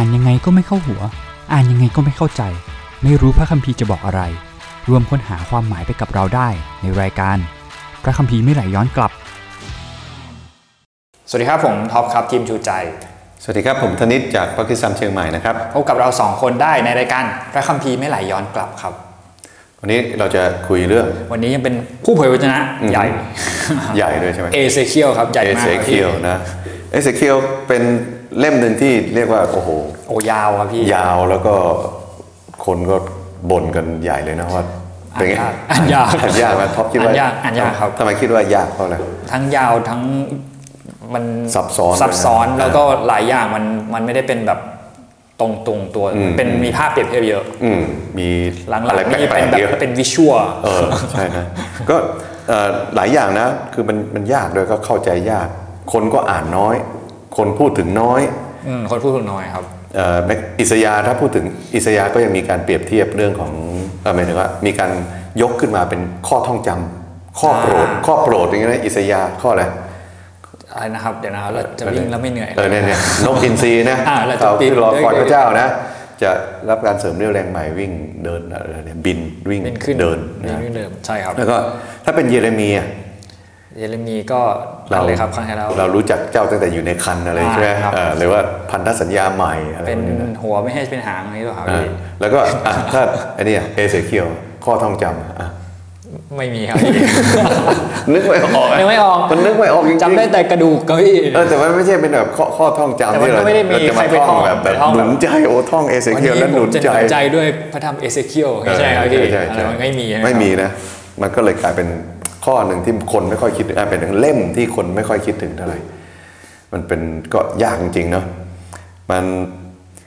อ่านยังไงก็ไม่เข้าหัว อ่านยังไงก็ไม่เข้าใจ ไม่รู้พระคัมภีร์จะบอกอะไร ร่วมค้นหาความหมายไปกับเราได้ในรายการ พระคัมภีร์ไม่ไหลย้อนกลับ สวัสดีครับผมท็อปครับทีมชูใจ สวัสดีครับผมธนิตจากพระคริสตธรรมเชียงใหม่นะครับพบกับเราสองคนได้ในรายการพระคัมภีร์ไม่ไหลย้อนกลับครับ วันนี้เราจะคุยเรื่อง วันนี้ยังเป็นผู้เผยวจนะอืมใหญ่ ใหญ่ด้วยใช่ไหมเอเซเคียลครับใหญ่เอมากเซครับเคีพี่ยวนะ เอเซเคียวเป็นเล่มหนึ่งที่เรียกว่า โอ้โห โอ้ยาวครับพี่ ยาวแล้วก็คนก็บ่นกันใหญ่เลยนะว่าเป็นไงอ่านยากอ่านยากไหมท็อปคิดว่าอ่านยากอ่านยากครับทำไมคิดว่ายากเพราะอะไรทั้งยาวทั้งมันซับซ้อนซับซ้อนด้วยนะแล้วก็หลายอย่างมันมันไม่ได้เป็นแบบตรงตรงๆตัวอืมเป็นมีภาพเปรียบเทียบเยอะอืมมีหลังอะไรๆนี่แปลเป็นกแบๆเยบอะเป็นวิชวลเออใช่นะก็เอ่อหลายอย่างนะคือมันมันยากด้วยก็เข้าใจยาก คนก็อ่านน้อย คนพูดถึงน้อยคนพูดถึงน้อยครับเอ่อแม็กอิสยาถ้าพูดถึงอิสยาก็ยังมีการเปรียบเทียบเรื่องของเอ่อหมายถึงว่ามีการยกขึ้นมาเป็นข้อท่องจำข้อโปรดอ่าข้อโปรดอย่างเงี้ยนะอิสยาข้ออะไรอะไรนะครับเดี๋ยวนะครับเราจะวิ่งแล้วไม่เหนื่อยเออเนี่ยเนี่ยนกอินทรีนะอ่าเราจะเขาบินที่รอคอยด้วยพระเจ้านะ จะรับการเสริมเรี่ยวแรงใหม่วิ่งเดินอะไรเนี่ยบินวิ่งเป็นขึ้นเดินวิ่งนะวิ่งเดิมใช่ครับแล้วก็ถ้าเป็นเยเรมีอะ เยเรมีก็เราอะไรครับครั้งที่แล้วเรารู้จักเจ้าตั้งแต่อยู่ในคันอะไรอ่าใช่ไหมครับเออหรือว่าพันธสัญญาใหม่อะไรเป็นพวกนี้นะหัวไม่ให้เป็นหางอะไรหรอครับอ่าพี่แล้วก็อะถ้าไอ้นี่เอเซเคียวข้อท่องจำอะไม่มีครับพี่นึกไม่ออกะนึกไม่ออกมันนึกไม่ออกจริงๆจำได้แต่กระดูกครับพี่เออแต่มันไม่ใช่เป็นแบบข้อข้อท่องแต่จำมันที่เราก็ไม่ได้มีเราจะใครมาไปท่ท่อองงแบบแบบไปท่องหแบบนุนใจโอ้ท่องเอเซวันเคียวนี้แล้วหผนุมนจะหใจนุนใจด้วยพระธรรมเอเซเคียลไม่ใช่ครับพี่ใช่ใช่มันไม่มีนะครับไม่มีนะมันก็เลยกลายเป็น ข้อหนึ่งที่คนไม่ค่อยคิดอะเป็นเล่มที่คนไม่ค่อยคิดถึงเท่าไหร่มันเป็นก็ยากจริงๆเนาะมัน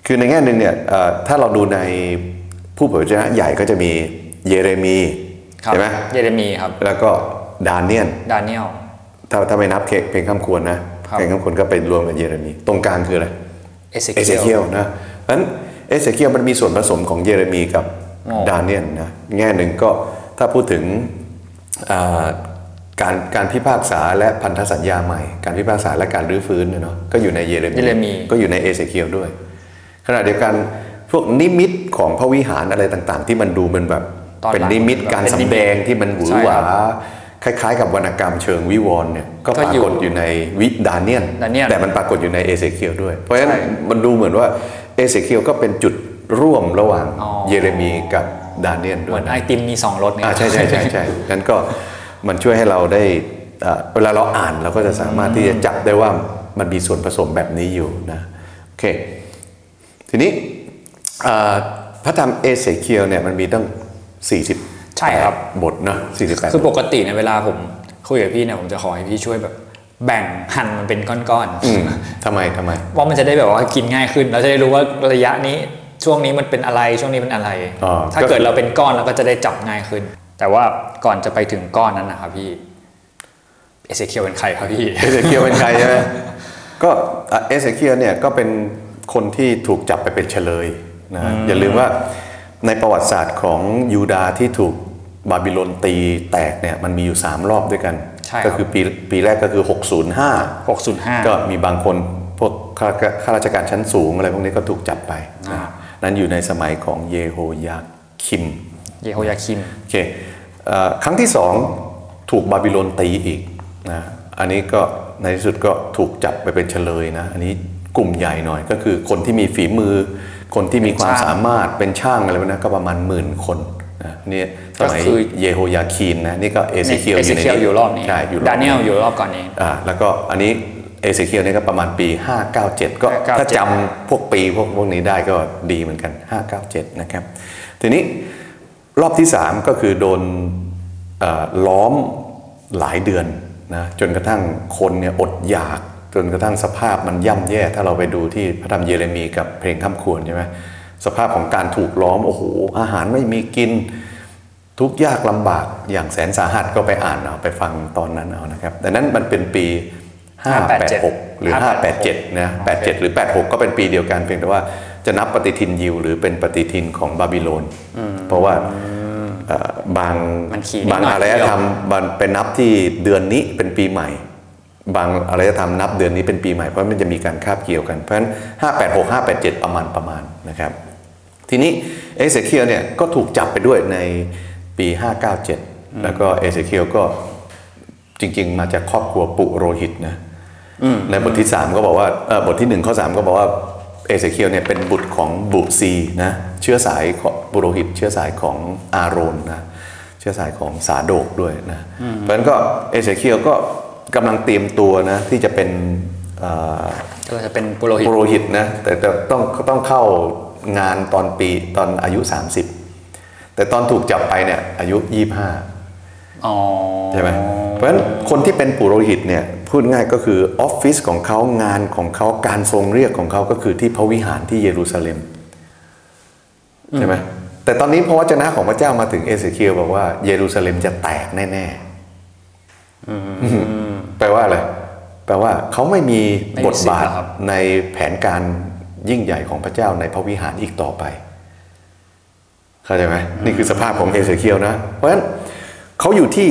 คือในแง่หนึ่งเนี่ยเอ่อถ้าเราดูในผู้เผยพระชนะใหญ่ก็จะมีเยเรมีครับใช่ไหมเยเรมีครับ แล้วก็ดานเนียนดานิเอลถ้าถ้าไม่นับเพลงข้ามควรนะครับเพลงข้ามควรก็ไปรวมกับเยเรมีตรงกลางคืออะไรเอเซเอเซเคีเคียยลลนะเพราะฉะนั้นเอเซเคียลมันมีส่วนผสมของเยเรมีกับอ๋อดานเนียนนะแง่หนึ่งก็ถ้าพูดถึงอ่า การการพิพากษาและพันธสัญญาใหม่ การพิพากษาและการรื้อฟื้นเนี่ยเนาะก็อยู่ในเยเรมีเยเรมีก็อยู่ในเอเซเคียลด้วย ขณะเดียวกันพวกนิมิตของพระวิหารอะไรต่างๆ ที่มันดูเป็นแบบตอนหลังเป็นนิมิตการเป็นนิมิตสำแดงที่มันหวือใช่หวาครับคล้ายๆ กับวรรณกรรมเชิงวิวรณ์เนี่ยก็ก็ปราอยู่กฏอยู่ในวิดาเนียนดาเนียลแต่มันปรากฏอยู่ในเอเซเคียลด้วย เพราะฉะนั้นใช่มันดูเหมือนว่าเอเซเคียลก็เป็นจุดร่วมระหว่างอ๋อเยเรมีกับ ดาเนียลด้เหวมืยอนไอติมมีสองรสเนี่ยอ่าใช่ใช่ใช่ใช่นั้นก็มันช่วยให้เราได้อ่าเวลาเราอ่านเราก็จะสามารถที่จะจับได้ว่ามันมีส่วนผสมแบบนี้อยู่นะโอเคทีนี้อ่าพระธรรมเอเซเคียลเนี่ยมันมีตั้ง 40 ใช่ครับบทนะ48 คือปกติในยเวลาผมคุยกับพี่เนี่ยผมจะขอให้พี่ช่วยแบบแบ่งหั่นมันเป็นก้อนอืมทำไมทำไมๆว่ามันจะได้แบบว่ากินง่ายขึ้น เราจะได้รู้ว่าระยะนี้ ช่วงนี้มันเป็นอะไรช่วงนี้เป็นอะไรอ๋อถ้าก็เกิดเราเป็นก้อนเราก็จะได้จับง่ายขึ้น แต่ว่าก่อนจะไปถึงก้อนนั้นนะครับพี่เอเซเคียลเป็นใครครับพี่เอเซเคียลเป็นใครใช่ไหมก็อะเอเซเคียลเนี่ยก็เป็นคนที่ถูกจับไปเป็นเชลยนะอย่าลืมว่าในประวัติศาสตร์ของยูดาห์ที่ถูกบาบิโลนตีแตกเนี่ยมันมีอยู่ 3 รอบด้วยกันใช่ครับก็คือปีปีแรกก็คือ 605 605 ก็มีบางคนพวกข้าข้าราชการชั้นสูงอะไรพวกนี้ก็ถูกจับไปนะอ่า นั้นอยู่ในสมัยของเยโฮยาคิม เยโฮยาคิม โอเคเอ่อครั้งที่สองถูกบาบิโลนตีอีกนะ อันนี้ก็ในที่สุดก็ถูกจับไปเป็นเฉลยนะ อันนี้กลุ่มใหญ่หน่อยก็คือคนที่มีฝีมือ คนที่มีความเป็นช่างสามารถเป็นช่างอะไรพวกนั้นก็ประมาณหมื่นคนนะนี่สมัยก็คือเยโฮยาคีนนะนี่ก็เอเซเคียลเออเซยู่ในเคียลอยู่รอบนี้ใช่อยู่รอบดานิเอลนี้อยู่รอบก่อนนี้อ่าแล้วก็อันนี้ เอเซเคียลนี่ก็ประมาณปี 597 ก็597ถ้าจำพวกปีพวกพวกนี้ได้ก็ดีเหมือนกัน 597 นะครับ ทีนี้รอบที่ 3 ก็คือโดนเอ่อล้อมหลายเดือนนะจนกระทั่งคนเนี่ยอดอยาก จนกระทั่งสภาพมันย่ำแย่ ถ้าเราไปดูที่พระธรรมเยเรมีกับเพลงข้ามควรใช่ไหมสภาพของการถูกล้อม โอ้โห อาหารไม่มีกินทุกข์ยากลำบากอย่างแสนสาหัสก็ไปอ่านเอาไปฟังตอนนั้นเอานะครับดังนั้นมันเป็นปี 586 หรือ 587นะ87 หรือ 86 ก็เป็นปีเดียวกันเพียงแต่ว่าจะนับปฏิทินยิวหรือเป็นปฏิทินของบาบิโลน เพราะว่าเอ่อบางมันขี่นิดบางหน่อยอารยธรรมมันเป็นนับที่เดือนนี้เป็นปีใหม่ บางอารยธรรมนับเดือนนี้เป็นปีใหม่เพราะมันจะมีการคาบเกี่ยวกัน เพราะฉะนั้น 586 587 ประมาณประมาณนะครับ ทีนี้เอเซเคียลเนี่ยก็ถูกจับไปด้วยในปี 597 แล้วก็เอเซเคียลก็จริง ๆ มาจากครอบครัวปุโรหิตนะ ในบทที่ 3 ก็บอกว่าเอ่อบทที่ 1 ข้อ 3 ก็บอกว่าเอเซเคียลเนี่ยเป็นบุตรของบุซีนะเชื้อสายของปุโรหิต เชื้อสายของอาโรนนะเชื้อสายของสาโดกด้วยนะเพราะฉะนั้นก็เอเซเคียลก็กำลังเตรียมตัวนะที่จะเป็นเอ่อก็จะเป็นปุโรหิตปุโรหิตนะแต่แต่ต้องต้องเข้างานตอนปีตอนอายุ 30 แต่ตอนถูกจับไปเนี่ยอายุ 25อ๋อใช่ไหมเพราะฉะนั้นคนที่เป็นปุโรหิตเนี่ย พูดง่ายก็คือออฟฟิศของเขางานของเขาการทรงเรียกของเขาก็คือที่พระวิหารที่เยรูซาเล็มใช่ไหมแต่ตอนนี้พระวจนะของพระเจ้ามาถึงเอเสเคียลบอกว่าเยรูซาเล็มจะแตกแน่ๆแปลว่าอะไรแปลว่าเขาไม่มีบทบาทในแผนการยิ่งใหญ่ของพระเจ้าในพระวิหารอีกต่อไปเข้าใจไหมนี่คือสภาพของเอเสเคียลนะ เพราะฉะนั้นเขาอยู่ที่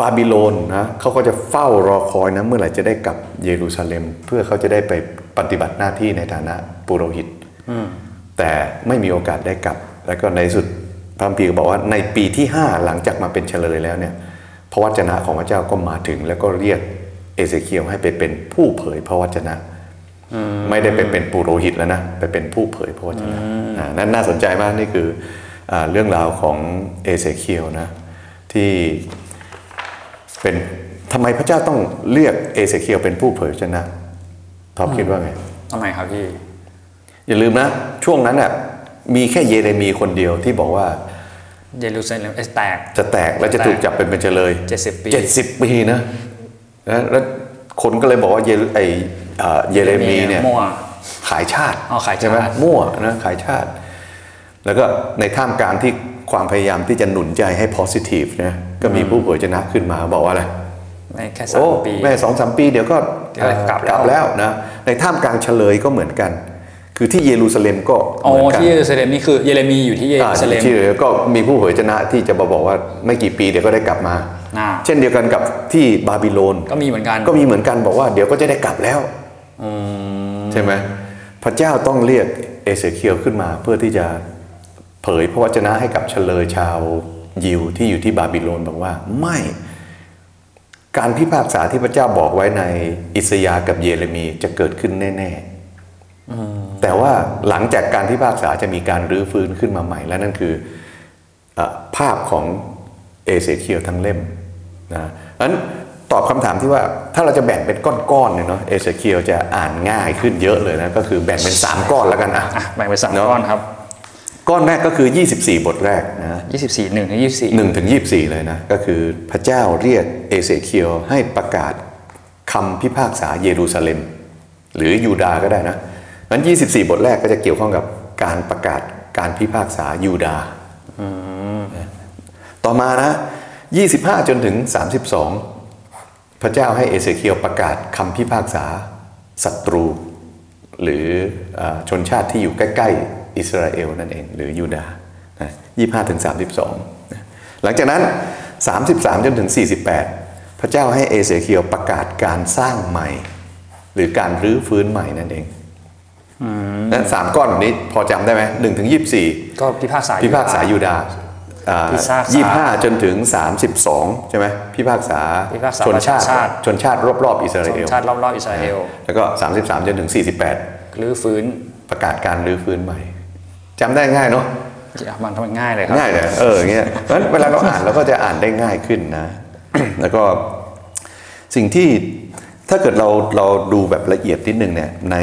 บาบิโลนนะเขาก็จะเฝ้ารอคอยนะเมื่อไหร่จะได้กลับเยรูซาเล็ม เพื่อเขาจะได้ไปปฏิบัติหน้าที่ในฐานะปุโรหิตแต่ไม่มีโอกาสได้กลับ แล้วก็ในสุดพระคัมภีร์ก็บอกว่าในปีที่ 5 หลังจากมาเป็นเฉลยแล้วเนี่ยพระวจนะของพระเจ้าก็มาถึง แล้วก็เรียกเอเสเคียลให้ไปเป็นผู้เผยพระวจนะไม่ได้ไปเป็นปุโรหิตแล้วนะไปเป็นผู้เผยพระวจนะอ่านั่นน่าสนใจมากนี่คืออาเรื่องราวของเอเสเคียลนะที่ เป็นทำไมพระเจ้าต้องเรียกเอเสเคียลเป็นผู้เผยพระวจนะท็อปคิดว่าไงทำไมครับพี่ อย่าลืมนะ ช่วงนั้นอะมีแค่เยเรมีคนเดียวที่บอกว่าเยรูซาเล็มจะแตก จะแตกและจะถูกจับเป็นเป็นเชลย70ปีเจ็ดสิบปีนะนะแล้วคนก็เลยบอกว่าเยไออ่าเยเรมีเนี่ยมั่วขายชาติอ๋อขายชาติใช่ไหมมั่วนะขายชาติ แล้วก็ในท่ามกลางที่ ความพยายามที่จะหนุนใจให้ positive นะก็มีผู้เผยชนะขึ้นมาบอกว่าอะไรในแค่สาโอ้มปีแม่สองสามปีเดี๋ยวก็เดี๋ยวกลับแล้วกลับแล้วนะในท่ามกลางเฉลยก็เหมือนกัน คือที่เยรูซาเล็มก็อ๋อเหมือนกันที่เยรูซาเล็มนี่คือเยเรมีอยู่ที่เยอ่ารูซาเล็มที่เหลือก็มีผู้เผยชนะที่จะมาบอกว่าไม่กี่ปีเดี๋ยวก็ได้กลับมาอ่าเช่นเดียวกันกับที่บาบิโลนก็มีเหมือนกันก็มีเหมือนกันบอกว่าเดี๋ยวก็จะได้กลับแล้วใช่ไหมพระเจ้าต้องเรียกเอเสเคียลขึ้นมาเพื่อที่จะ เผยพระวจนะให้กับเชลยชาวยิวที่อยู่ที่บาบิโลนบอกว่าไม่การพิพากษาที่พระเจ้าบอกไว้ในอิสยาห์กับเยเรมีจะเกิดขึ้นแน่ๆแต่ว่าหลังจากการพิพากษาจะมีการรื้อฟื้นขึ้นมาใหม่ และนั่นคือเออภาพของเอเสเคียลทั้งเล่มนะนั้นตอบคำถามที่ว่าถ้าเราจะแบ่งเป็นก้อนๆเนี่ยเนาะเอเสเคียลจะอ่านง่ายขึ้นเยอะเลยนะก็คือแบ่งเป็น 3 ก้อนแล้วกันอะอะแบ่งเป็นสามเนอะก้อนครับ ก้อนแรกก็คือ 24 บทแรกนะ24หนึ่งถึง24หนึ่งถึงยี่สี่เลยนะ ก็คือพระเจ้าเรียกเอเสเคียลให้ประกาศคำพิพากษาเยรูซาเล็ม หรือยูดาห์ก็ได้นะนั้น 24 บทแรกก็จะเกี่ยวข้องกับการประกาศการพิพากษายูดาห์ต่อมานะ 25 จนถึง 32 พระเจ้าให้เอเสเคียลประกาศคำพิพากษาศัตรู หรือเออชนชาติที่อยู่ใกล้ ๆ อิสราเอลนั่นเอง หรือยูดาห์นะ25ถึง32นะหลังจากนั้น33จนถึง48พระเจ้าให้เอเสเคียลประกาศการสร้างใหม่ หรือการรื้อฟื้นใหม่นั่นเองนะสามก้อนแบบนี้พอจำได้ไหมหนึ่งถึงยี่สิบสี่ก็พิพากษาพิพากษายูดาห์อ่าพิพากษายี่สิบห้าจนถึง 32 ใช่ไหมพิพากษาพิพากษาชนชาติประชาชาติชนชาติรอบๆอิสราชเอนลชาติรอบๆอิสราเอลแล้วก็ 33 จนถึง 48 รื้อฟื้นประกาศการรื้อฟื้นใหม่ จำได้ง่ายเนาะมันทำง่ายเลยครับง่ายเลยเอออย่างเงี้ยเพราะฉะนั้นเวลาเราอ่านเราก็จะอ่านได้ง่ายขึ้นนะ แล้วก็สิ่งที่ถ้าเกิดเราเราดูแบบละเอียดนิดนึงเนี่ยใน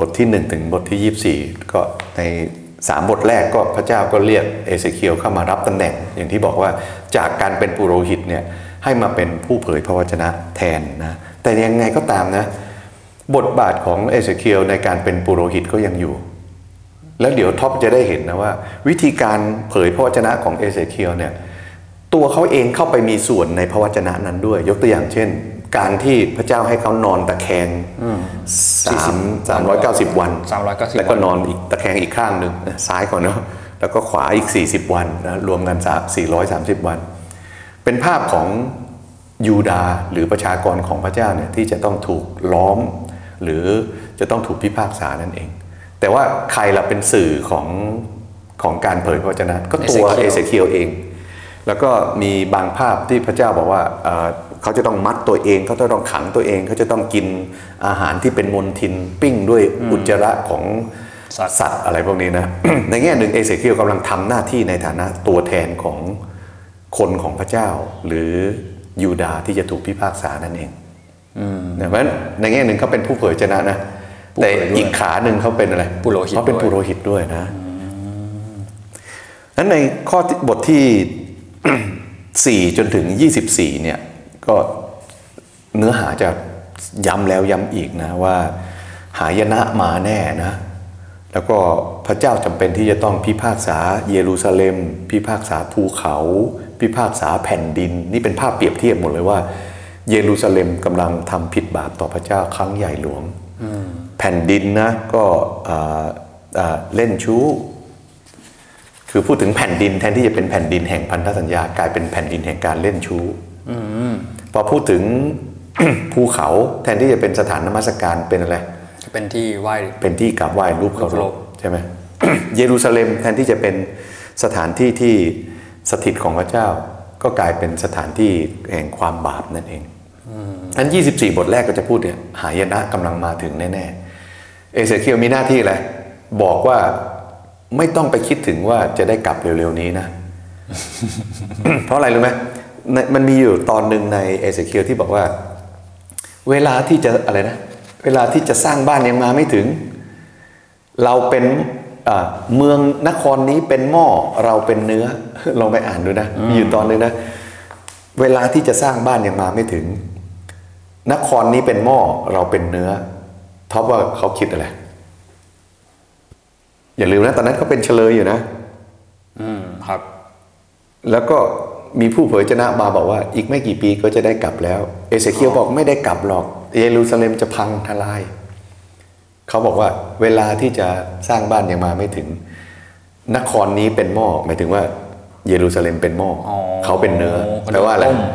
บทที่ 1 ถึงบทที่ 24 ก็ใน 3 บทแรกก็พระเจ้าก็เรียกเอเสเคียลเข้ามารับตำแหน่ง อย่างที่บอกว่าจากการเป็นปุโรหิตเนี่ยให้มาเป็นผู้เผยพระวจนะแทนนะแต่ยังไงก็ตามนะ บทบาทของเอเสเคียลในการเป็นปุโรหิตก็ยังอยู่ แล้วเดี๋ยวท็อปจะได้เห็นนะว่า วิธีการเผยพระวจนะของเอเสเคียลเนี่ยตัวเขาเองเข้าไปมีส่วนในพระวจนะนั้นด้วย ยกตัวอย่างเช่น การที่พระเจ้าให้เขานอนตะแคงสามสามร้อยเก้าสิบวัน390แล้วก็นอนอีกตะแคงอีกข้างหนึ่งนะซ้ายก่อนเนาะแล้วก็ขวาอีก40วันนะรวมกันสาม430วัน เป็นภาพของยูดาห์หรือประชากรของพระเจ้าเนี่ยที่จะต้องถูกล้อม หรือจะต้องถูกพิพากษานั่นเอง แต่ว่าใครล่ะเป็นสื่อของของการเผยพระวจนะ ก็ตัวเอเสเคียวเอง แล้วก็มีบางภาพที่พระเจ้าบอกว่าเอ่อเขาจะต้องมัดตัวเองเขาจะต้องขังตัวเองเขาจะต้องกินอาหารที่เป็นมลทินปิ้งด้วยอุจจาระของสัตว์สัตว์อะไรพวกนี้นะ ในแง่หนึ่งเอเสเคียวกำลังทำหน้าที่ในฐานะตัวแทนของคนของพระเจ้า หรือยูดาห์ที่จะถูกพิพากษานั่นเองนะเพราะฉะนั้นในแง่หนึ่งเขาเป็นผู้เผยชนะนะผู้ แต่เผยด้วยอีกขาหนึ่งเขาเป็นอะไรปุโรหิตเขาเป็นด้วยปุโรหิตด้วยนะนั้นในข้อที่บทที่ 4 จนถึง 24 เนี่ย ก็เนื้อหาจะย้ำแล้วย้ำอีกนะว่า หายนะมาแน่นะ แล้วก็พระเจ้าจำเป็นที่จะต้องพิพากษาเยรูซาเล็ม พิพากษาภูเขา พิพากษาแผ่นดิน นี่เป็นภาพเปรียบเทียบหมดเลยว่า เยรูซาเล็มกำลังทำผิดบาปต่อพระเจ้าครั้งใหญ่หลวงแผ่นดินนะก็อ่าอ่าเล่นชู้ คือพูดถึงแผ่นดินแทนที่จะเป็นแผ่นดินแห่งพันธสัญญากลายเป็นแผ่นดินแห่งการเล่นชู้พอพูดถึงภูเขาแทนที่จะเป็นสถานนมัสการเป็นอะไรเป็นที่ไหว้เป็นที่กราบไหว้รูปเคารูปเคารรพพใช่ไหมเยรูซาเล็มแทนที่จะเป็นสถานที่ที่สถิตของพระเจ้า ก็กลายเป็นสถานที่แห่งความบาปนั่นเองอัน 24 บทแรกก็จะพูดเนี่ยหายนะกำลังมาถึงแน่ๆ เอเสเคียวมีหน้าที่อะไรบอกว่าไม่ต้องไปคิดถึงว่าจะได้กลับเร็วๆนี้นะ เพราะอะไรรู้ไหมในมันมีอยู่ตอนหนึ่งในเอเสเคียวที่บอกว่า เวลาที่จะอะไรนะ เวลาที่จะสร้างบ้านยังมาไม่ถึง เราเป็นอ่าเมืองนครนี้เป็นหม้อเราเป็นเนื้อลองไปอ่านดูนะมีอยู่ตอนหนึงนะ เวลาที่จะสร้างบ้านยังมาไม่ถึง นครนี้เป็นหม้อเราเป็นเนื้อ ท็อปว่าเขาคิดอะไร อย่าลืมนะ ตอนนั้นเขาเป็นเฉลยอยู่นะ อืมครับ แล้วก็มีผู้เผยชนะมาบอกว่า อีกไม่กี่ปีก็จะได้กลับแล้ว เอเสเคียวบอกไม่ได้กลับหรอก เยรูซาเล็มจะพังทลาย เขาบอกว่า เวลาที่จะสร้างบ้านยังมาไม่ถึง นครนี้เป็นหม้อหมายถึงว่า เยรูซาเล็มเป็นหม้อออเขาเป็นเนื้อโอ้แปลว่าอะไรโดนต้ม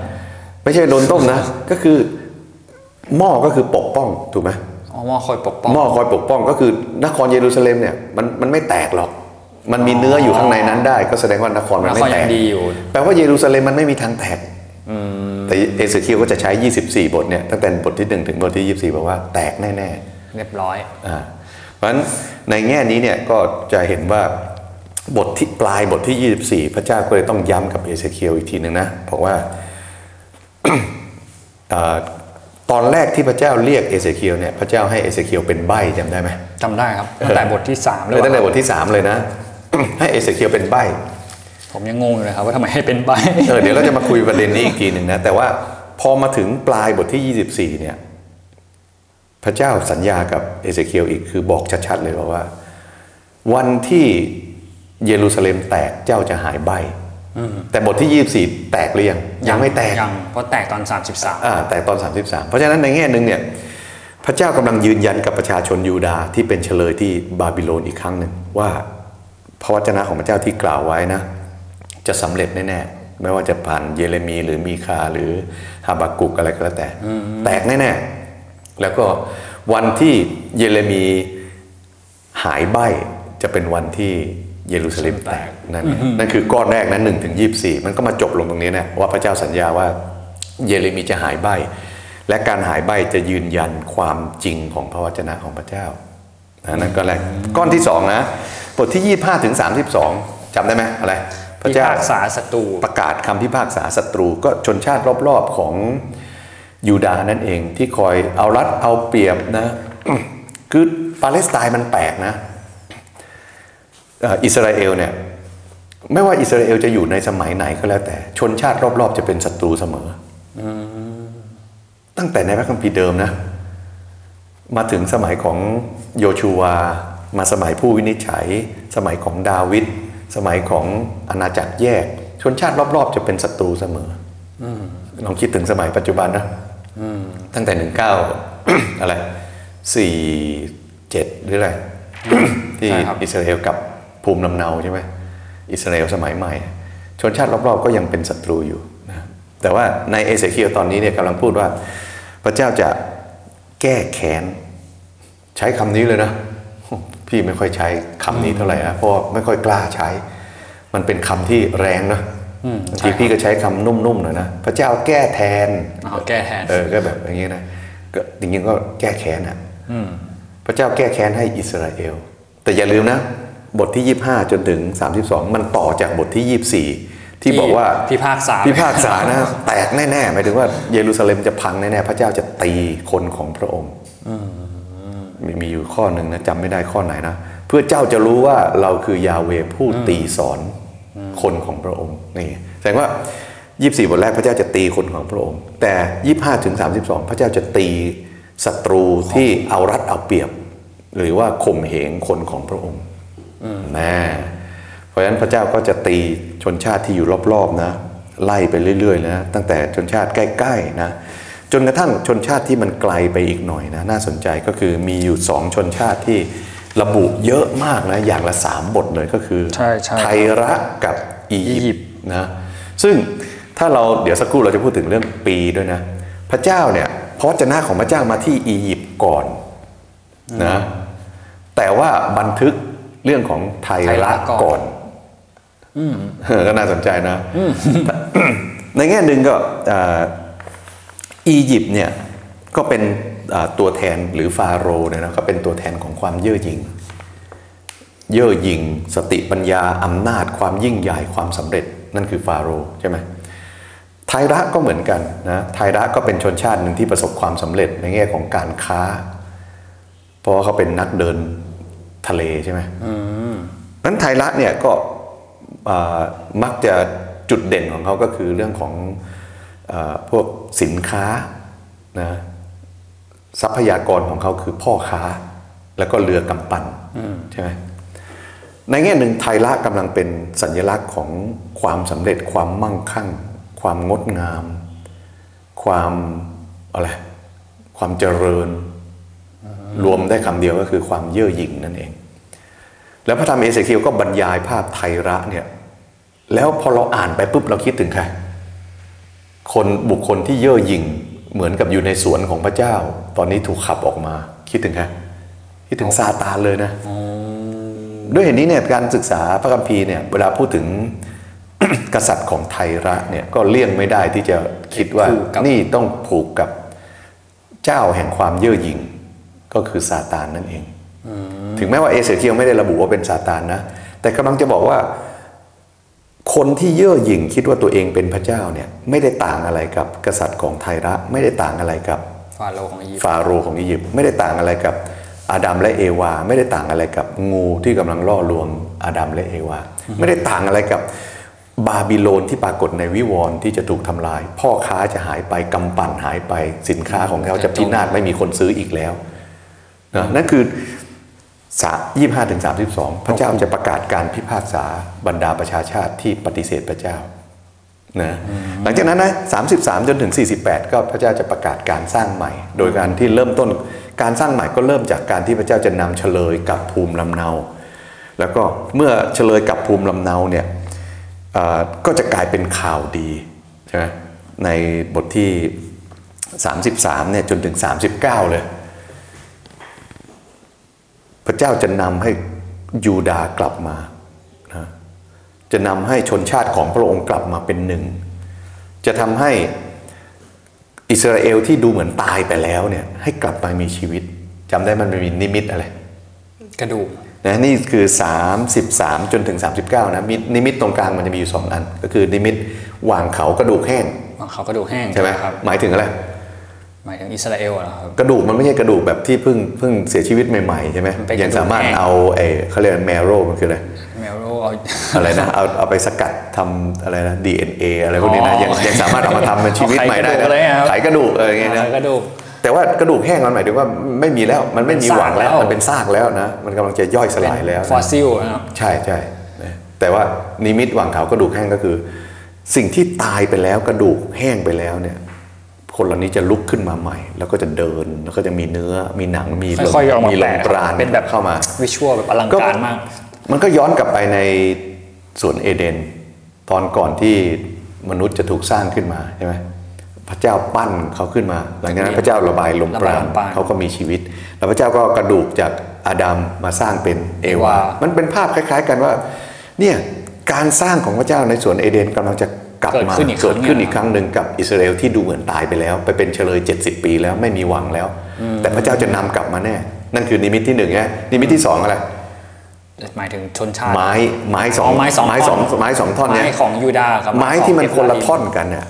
ไม่ใช่โดนต้มนะ ก็คือหม้อก็คือปกป้องถูกไหม อ๋อหม้อคอยปกป้องหม้อคอยปกป้องก็คือนครเยรูซาเล็มเนี่ยมันมันไม่แตกหรอก มันมีเนื้ออยู่ข้างในนั้นได้ ก็แสดงว่านครมันไม่นครแตยักงดีอยู่แปลว่าเยรูซาเล็มมันไม่มีทางแตกแต่เอเสเคียวก็จะใช้ 24 บทเนี่ยตั้งแต่บทที่ 1 ถึงบทที่ 24 บอกว่าแตกแน่เรียบร้อยๆอ่าเพราะฉะนั้นในแง่นี้เนี่ยก็จะเห็นว่าบทที่ปลายบทที่ 24 พระเจ้าก็เลยต้องย้ำกับเอเสเคียวอีกทีหนึ่งนะบอกว่าอ่า ตอนแรกที่พระเจ้าเรียกเอเสเคียวเนี่ยพระเจ้าให้เอเสเคียวเป็นใบ้จำได้ไหมจำได้ครับตั้งแต่บทที่สามเลเลยยตั้งแต่บทที่ 3 เลยนะ ให้เอเสเคียวเป็นใบ้ผมยังงงอยู่เลยครับว่าทำไมให้เป็นใบเออเดี๋ยวเราจะมาคุยประเด็นนี้อีกทีหนึ่งนะแต่ว่าพอมาถึงปลายบทที่ 24เนี่ยพระเจ้าสัญญากับเอเสเคียวอีกคือบอกชัดๆเลยบอกว่า วันที่เยรูซาเล็มแตกเจ้าจะหายใบ แต่บทที่ 24 แตกหรือยังยังไม่แตกยังเพราะแตกตอน 33อ่าแต่ตอน 33 เพราะฉะนั้นในแง่หนึ่งเนี่ยพระเจ้ากำลังยืนยันกับประชาชนยูดาห์ที่เป็นเฉลยที่บาบิโลนอีกครั้งหนึ่งว่าพระวจนะของพระเจ้าที่กล่าวไว้นะ จะสำเร็จแน่ๆไม่ว่าจะผ่านเยเรมีหรือมีคาหรือฮาบากุกอะไรก็แล้วแต่ แตกแน่ๆแล้วก็วันที่เยเรมีหายใบจะเป็นวันที่ เยรูซาเล็มแตกนั่นไงนั่นคือก้อนแรกนั้นหนึ่งถึงยี่สี่มันก็มาจบลงตรงนี้นะว่าพระเจ้าสัญญาว่าเยเรมีจะหายใบ และการหายใบจะยืนยันความจริงของพระวจนะของพระเจ้านะนั่นก็แรกก้อนที่สองนะบทที่ยี่ห้าถึงสามสิบสองจำได้ไหมอะไร พระพิเจ้าพากษาศัตรูประกาศคำพิพากษาศัตรู ก็ชนชาติรอบๆของยูดาห์นั่นเองที่คอยเอารัดเอาเปรียบนะคือปาเลสไตน์มันแปลกนะเอ่ออิสราเอลเนี่ยไม่ว่าอิสราเอลจะอยู่ในสมัยไหนก็แล้วแต่ ชนชาติรอบๆ จะเป็นศัตรูเสมออตั้งแต่ในพระคัมภีร์เดิมนะ มาถึงสมัยของโยชูวา มาสมัยผู้วินิจฉัย สมัยของดาวิดสมัยของอาณาจักรแยก ชนชาติรอบๆ จะเป็นศัตรูเสมออลองคิดถึงสมัยปัจจุบันนะตั้งแต่หนึ่งเก้าอะไรสี่เจ็ดหรืออะไรที่ใช่ครับอิสราเอลกับ ภูมิลำเนาใช่ไหมอิสราเอลสมัยใหม่ ชนชาติรอบๆก็ยังเป็นศัตรูอยู่นะแต่ว่าในเอเสเคียลตอนนี้เนี่ยกำลังพูดว่า พระเจ้าจะแก้แค้นใช้คำนี้เลยนะพี่ไม่ค่อยใช้คำนี้เท่าไหร่นะเพราะว่าไม่ค่อยกล้าใช้ มันเป็นคำที่แรงนะบางทีพี่ก็ใช้คำนุ่มๆหน่อยนะพระเจ้าแก้แทนเอาแก้แทนเออก็แบบอย่างนี้นะก็จริงๆก็แก้แค้นอะพระเจ้าแก้แค้นให้อิสราเอล แต่อย่าลืมนะ บทที่ 25 จนถึง 32 มันต่อจากบทที่ 24 ที่บอกว่าพิพากษาพิพากษานะแตกแน่ๆหมายถึงว่าเยรูซาเล็มจะพังแน่ๆพระเจ้าจะตีคนของพระองค์มีมีอยู่ข้อหนึ่งนะจำไม่ได้ข้อไหนนะ เพื่อเจ้าจะรู้ว่าเราคือยาเวผู้ตีสอนคนของพระองค์นี่แสดงว่า 24 บทแรกพระเจ้าจะตีคนของพระองค์ แต่ 25ถึง32 พระเจ้าจะตีศัตรูที่เอารัดเอาเปรียบ หรือว่าข่มเหงคนของพระองค์ แน่เพราะฉะนั้นพระเจ้าก็จะตีชนชาติที่อยู่รอบๆนะไล่ไปเรื่อยๆนะตั้งแต่ชนชาติใกล้ๆนะจนกระทั่งชนชาติที่มันไกลไปอีกหน่อยนะน่าสนใจก็คือมีอยู่สองชนชาติที่ระบุเยอะมากนะอย่างละสามบทเลยก็คือใช่ใช่ไทระกับอีอียิยิปปต์ต์นะซึ่งถ้าเราเดี๋ยวสักครู่เราจะพูดถึงเรื่องปีด้วยนะ พระเจ้าเนี่ยพระวจนะของพระเจ้ามาที่อียิปต์ก่อนนะแต่ว่าบันทึก เรื่องของไทไทระระก่ก่ออนนก็น่าสนใจนะ ในแง่หนึ่งก็อ่าอียิปต์เนี่ยก็เป็นอ่าตัวแทนหรือฟาโรห์เนี่ยนะก็เป็นตัวแทนของความเย่อหยิ่ง เย่อหยิ่ง สติปัญญาอำนาจ ความยิ่งใหญ่ความสำเร็จนั่นคือฟาโรห์ใช่ไหมไทระก็เหมือนกันนะไทระก็เป็นชนชาติหนึ่งที่ประสบความสำเร็จในแง่ของการค้า เพราะว่าเขาเป็นนักเดิน ทะเลใช่ไหมนั้นไทระเนี่ยก็อ่ามักจะจุดเด่นของเขาก็คือเรื่องของอาพวกสินค้านะทรัพยากรของเขาคือพ่อค้า แล้วก็เรือกำปั่นใช่ไหมในแง่หนึ่งไทระกำลังเป็นสัญลักษณ์ของความสำเร็จความมั่งคั่ง ความงดงาม ความอะไรความเจริญ รวมได้คำเดียวก็คือความเย่อหยิ่งนั่นเอง แล้วพระธรรมเอเสเคียวก็บรรยายภาพไทระเนี่ยแล้วพอเราอ่านไปปุ๊บเราคิดถึงใครคนบุคคลที่เย่อหยิ่งเหมือนกับอยู่ในสวนของพระเจ้า ตอนนี้ถูกขับออกมา คิดถึงใครคิดถึงซาตานเลยนะด้วยเหตุนี้เนี่ยการศึกษาพระคัมภีร์เนี่ยเวลาพูดถึงกษัตริย์ของไทระเนี่ยก็เลี่ยงไม่ได้ที่จะคิดว่าผูกกับนี่ต้องผูกกับเจ้าแห่งความเย่อหยิ่ง ก็คือซาตานนั่นเองถึงแม้ว่าเอเสเคียวไม่ได้ระบุว่าเป็นซาตานนะ แต่กำลังจะบอกว่า คนที่เย่อหยิ่งคิดว่าตัวเองเป็นพระเจ้าเนี่ยไม่ได้ต่างอะไรกับกษัตริย์ของไทระไม่ได้ต่างอะไรกับฟาโรห์ของอียิปต์ฟาโรห์ของอียิปต์ไม่ได้ต่างอะไรกับอาดัมและเอวา ไม่ได้ต่างอะไรกับงูที่กำลังล่อลวงอาดัมและเอวา ไม่ได้ต่างอะไรกับบาบิโลนที่ปรากฏในวิวรณ์ที่จะถูกทำลาย พ่อค้าจะหายไปกำปั่นหายไปสินค้าของเขาจะพินาศไม่มีคนซื้ออีกแล้ว นะนั่นคือสายี่ห้าถึงสามสิบสองพระเจ้าจะประกาศการพิพากษาบรรดาประชาชาติที่ปฏิเสธพระเจ้านะหลังจากนั้นนะ33จนถึง48ก็พระเจ้าจะประกาศการสร้างใหม่ โดยการที่เริ่มต้นการสร้างใหม่ก็เริ่มจากการที่พระเจ้าจะนำเฉลยกับภูมิลำเนา แล้วก็เมื่อเฉลยกับภูมิลำเนาเนี่ยเอ่อก็จะกลายเป็นข่าวดีใช่ไหมในบทที่ 33เนี่ยจนถึง 39 เลย พระเจ้าจะนำให้ยูดาห์กลับมานะจะนำให้ชนชาติของพระองค์กลับมาเป็นหนึ่ง จะทำให้อิสราเอลที่ดูเหมือนตายไปแล้วเนี่ยให้กลับมามีชีวิตจำได้มันมีนิมิตอะไร กระดูกนะนี่คือ 33 จนถึง 39นะมิตนิมิตตรงกลางมันจะมีอยู่ 2 อัน ก็คือนิมิตหว่างเขากระดูกแห้งเขากระดูกแห้งใช่ไหมครับหมายถึงอะไร หมายถึงอิสราเอลเหรอครับ กระดูกมันไม่ใช่กระดูกแบบที่เพิ่งเพิ่งเสียชีวิตใหม่ๆใช่ไหมมันเป็นยังสามารถกระดูกแห้งเอาเออเขาเรียก marrow มันคืออะไร marrow เอาอะไรนะเอาเอาไปสกัดทำอะไรนะ DNA อะไรพวกนี้นะอ๋อยังยังสามารถเอามาทำเป็นชีวิตใหม่ได้เอาไขกระดูกเลยครับไขกระดูกอะไรอย่างเงี้ยนะกระดูกแต่ว่ากระดูกแห้งมันหมายถึงว่าไม่มีแล้วมันไม่มีหวังแล้วเป็นซากแล้วมันเป็นซากแล้วนะมันกำลังจะย่อยสลายแล้วนะฟอสซิลนะครับใช่ใช่นะแต่ว่านิมิตหว่างเขากระดูกแห้งก็คือ สิ่งที่ตายไปแล้วกระดูกแห้งไปแล้วเนี่ย คนเหล่านี้จะลุกขึ้นมาใหม่ แล้วก็จะเดินแล้วก็จะมีเนื้อมีหนังมีลมค่อยๆออกมามีลแปลมกปราณเป็นแบบเข้ามา วิชวลแบบอลังการมาก มันก็ย้อนกลับไปในสวนเอเดน ตอนก่อนที่มนุษย์จะถูกสร้างขึ้นมาใช่ไหมพระเจ้าปั้นเขาขึ้นมา หลังจากนั้นพระเจ้าระบายลมปราณระบายลมปราณเขาก็มีชีวิต แล้วพระเจ้าก็กระดูกจากอาดัมมาสร้างเป็นเอวาเอวา มันเป็นภาพคล้าย ๆ กันว่า เนี่ยการสร้างของพระเจ้าในสวนเอเดนกำลังจะ กลับมาเกิดขึ้นอีกครั้งเกิดขึ้นอีกครั้งหนึ่งกับอิสราเอลที่ดูเหมือนตายไปแล้ว ไปเป็นเฉลย 70 ปีแล้วไม่มีหวังแล้ว แต่พระเจ้าจะนำกลับมาแน่ นั่นคือนิมิตที่หนึ่งไงนิมิตที่สองอะไรหมายถึงชนชาติไม้ไม้สองอ๋อไม้สองไม้สองท่อนไม้สองท่อนเนี่ยไม้ของยูดาห์กับไม้ของที่มันคนละเฟราท่อนกันเนี่ย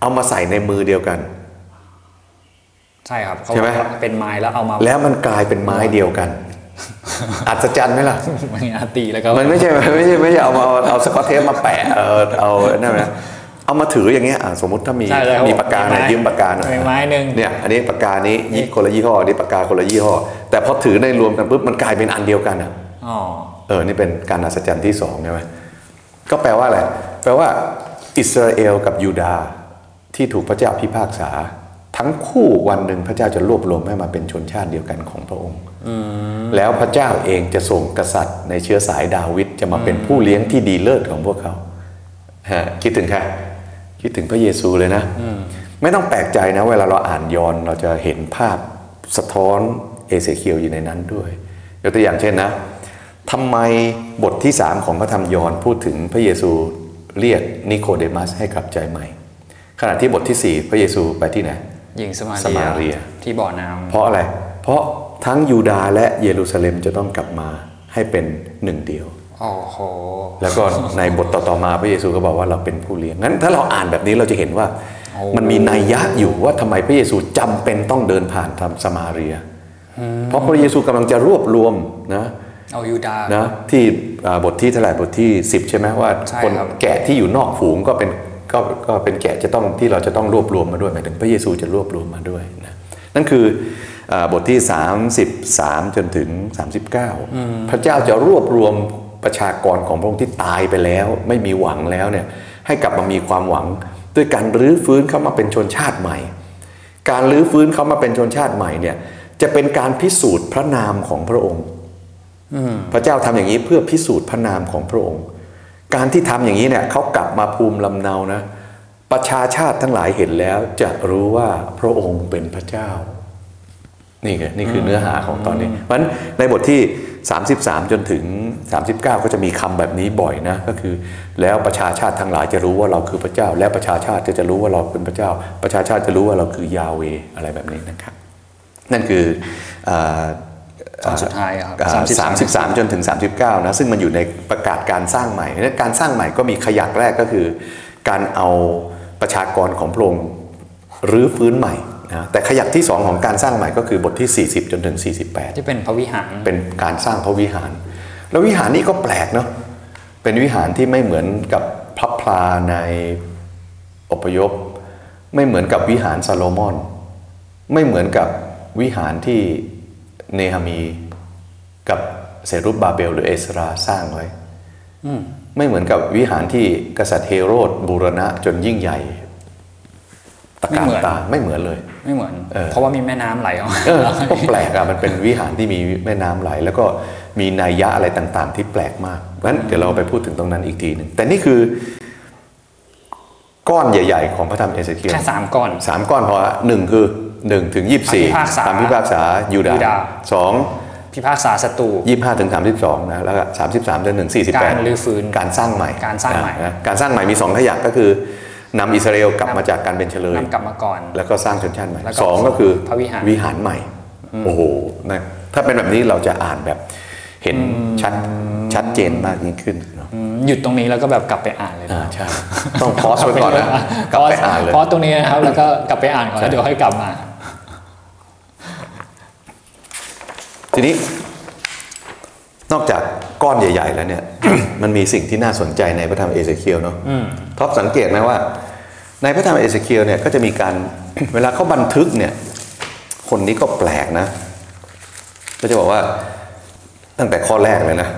เอามาใส่ในมือเดียวกัน ใช่ครับเขาใช่ไหมบอกว่าเป็นไม้แล้วเอามา แล้วมันกลายเป็นไม้เดียวกัน อัศจรรย์ไหมล่ะมันอาตีแล้วก็มันไม่ใช่ไม่ใช่ไม่ใช่เอามาเอาเอาสกอตเทปมาแปะเอาเอานั่นนะเอามาถืออย่างเงี้ยอะสมมติถ้ามีใช่เลยครับมีปากกาหน่อยไม้ยืมปากกาหน่อยมีไม้หนึ่งเนี่ยอันนี้ปากกานี้ยี่คนละยี่ห้ออันนี้ปากกาคนละยี่ห้อแต่พอถือในรวมกันปุ๊บมันกลายเป็นอันเดียวกันอะอ๋อเออนี่เป็นการอัศจรรย์ที่สองใช่ไหมก็แปลว่าอะไรแปลว่า อิสราเอลกับยูดาห์ที่ถูกพระเจ้าพิพากษา ทั้งคู่วันหนึ่งพระเจ้าจะรวบรวมให้มาเป็นชนชาติเดียวกันของพระองค์ แล้วพระเจ้าเองจะส่งกษัตริย์ ในเชื้อสายดาวิดจะมาเป็นผู้เลี้ยงที่ดีเลิศของพวกเขาฮะคิดถึงใครคิดถึงพระเยซูเลยนะไม่ต้องแปลกใจนะเวลาเราอ่านยอห์นเราจะเห็นภาพสะท้อนเอเสเคียวอยู่ในนั้นด้วยยกตัวอย่างเช่นนะทำไมบทที่สามของพระธรรมยอห์นพูดถึงพระเยซูเรียกนิโคเดมัสให้กลับใจใหม่ ขณะที่บทที่สี่พระเยซูไปที่ไหนหญิงสมาสมาเรียที่บ่อน้ำเพราะอะไรเพ ราะทั้งยูดาห์และเยรูซาเล็มจะต้องกลับมาให้เป็นหนึ่งเดียวโอ้โหแล้วก็ในบทต่อๆมาพระเยซูก็บอกว่าเราเป็นผู้เลี้ยงงั้นถ้าเราอ่านแบบนี้เราจะเห็นว่าโอ้มันมีนัยยะอยู่ว่าทำไมพระเยซูจำเป็นต้องเดินผ่านทำสมาเรีย เพราะพระเยซูกำลังจะรวบรวมนะเอายูดาห์นะที่อ่าบทที่เท่าไหร่บทที่ 10 ใช่ไหมว่าใช่คนครับแกะที่อยู่นอกฝูงก็เป็นก็ก็เป็นแกะจะต้องที่เราจะต้องรวบรวมมาด้วยหมายถึงพระเยซูจะรวบรวมมาด้วยนะนั่นคืออา บทที่ 33 จนถึง 39 พระเจ้าจะรวบรวมประชากรของพระองค์ที่ตายไปแล้ว ไม่มีหวังแล้วเนี่ยให้กลับมามีความหวัง ด้วยการรื้อฟื้นเข้ามาเป็นชนชาติใหม่ การรื้อฟื้นเขามาเป็นชนชาติใหม่เนี่ยจะเป็นการพิสูจน์พระนามของพระองค์พระเจ้าทำอย่างนี้เพื่อพิสูจน์พระนามของพระองค์ การที่ทำอย่างนี้เนี่ยเขากลับมาภูมิลำเนานะ ประชาชาติทั้งหลายเห็นแล้วจะรู้ว่าพระองค์เป็นพระเจ้า นี่ไงนี่คือเนื้อหาของตอนนี้ เพราะฉะนั้นในบทที่ 33 จนถึง 39 ก็จะมีคำแบบนี้บ่อยนะ ก็คือ แล้วประชาชาติทั้งหลายจะรู้ว่าเราคือพระเจ้า และประชาชาติก็จะรู้ว่าเราเป็นพระเจ้า ประชาชาติจะรู้ว่าเราคือยาเวอะไรแบบนี้นะครับ นั่นคืออ่าตอนสุดท้ายครับสามสิบสามจนถึง 39 นะ ซึ่งมันอยู่ในประกาศการสร้างใหม่และการสร้างใหม่ก็มีขยักแรกก็คือ การเอาประชากรของพระองค์รื้อฟื้นใหม่ นะแต่ขยักที่สองของการสร้างใหม่ก็คือบทที่ 40 จนถึง 48 ที่เป็นพระวิหาร เป็นการสร้างพระวิหาร แล้ววิหารนี้ก็แปลกเนาะเป็นวิหารที่ไม่เหมือนกับพระพลาในอพยพ ไม่เหมือนกับวิหารซาโลมอน ไม่เหมือนกับวิหารที่เนหามีกับเซรุบบาเบลหรือเอสราสร้างไว้ไม่เหมือนกับวิหารที่กษัตริย์เฮโรดบูรณะจนยิ่งใหญ่ ตะการตาไม่เหมือนเลย ไม่เหมือนเออเพราะว่ามีแม่น้ำไหลออกมาเออก็แปลกอะมันเป็นวิหารที่มีแม่น้ำไหล แล้วก็มีนัยยะอะไรต่างๆ ที่แปลกมากงั้นเดี๋ยวเราไปพูดถึงตรงนั้นอีกทีหนึ่งแต่นี่คือ ก้อนใหญ่ ๆ ของพระธรรมเอเสเคียลแค่สามก้อนสามก้อนพอละหนึ่งคือหนึ่งถึงยี่สิบสี่คำพิพากษาคำพิพากษายูดายูดาห์สองพิพากษาศัตรูยี่ห้าถึงสามสิบสองนะ แล้วก็สามสิบสามจนถึงสี่สิบแปดการรื้อฟื้น การสร้างใหม่ การสร้างใหม่นะการสร้างใหม่มีสองขยักก็คือ นำอิสราเอลกลับมาจากการเป็นเฉลยนำกลับมาก่อน แล้วก็สร้างชนชาติใหม่แล้วก็สองก็คือพระวิหารวิหารใหม่ โอ้โหนะถ้าเป็นแบบนี้เราจะอ่านแบบเห็นชัดชัดเจนมากยิ่งขึ้นเนอะอืมหยุดตรงนี้แล้วก็แบบกลับไปอ่านเลยอ่านะใช่ต้องพอสไว้ก่อนนะกลับไปอ่านเลยพอตรงนี้นะครับแล้วก็กลับไปอ่านก่อนแล้วเดี๋ยวค่อยกลับมา ทีนี้ นอกจากก้อนใหญ่ ๆ แล้วเนี่ย มันมีสิ่งที่น่าสนใจในพระธรรมเอเสเคียลเนาะท็อปสังเกตไหมว่า ในพระธรรมเอเสเคียลเนี่ยก็จะมีการเวลาเขาบันทึกเนี่ย คนนี้ก็แปลกนะ ก็จะบอกว่าตั้งแต่ข้อแรกเลยนะ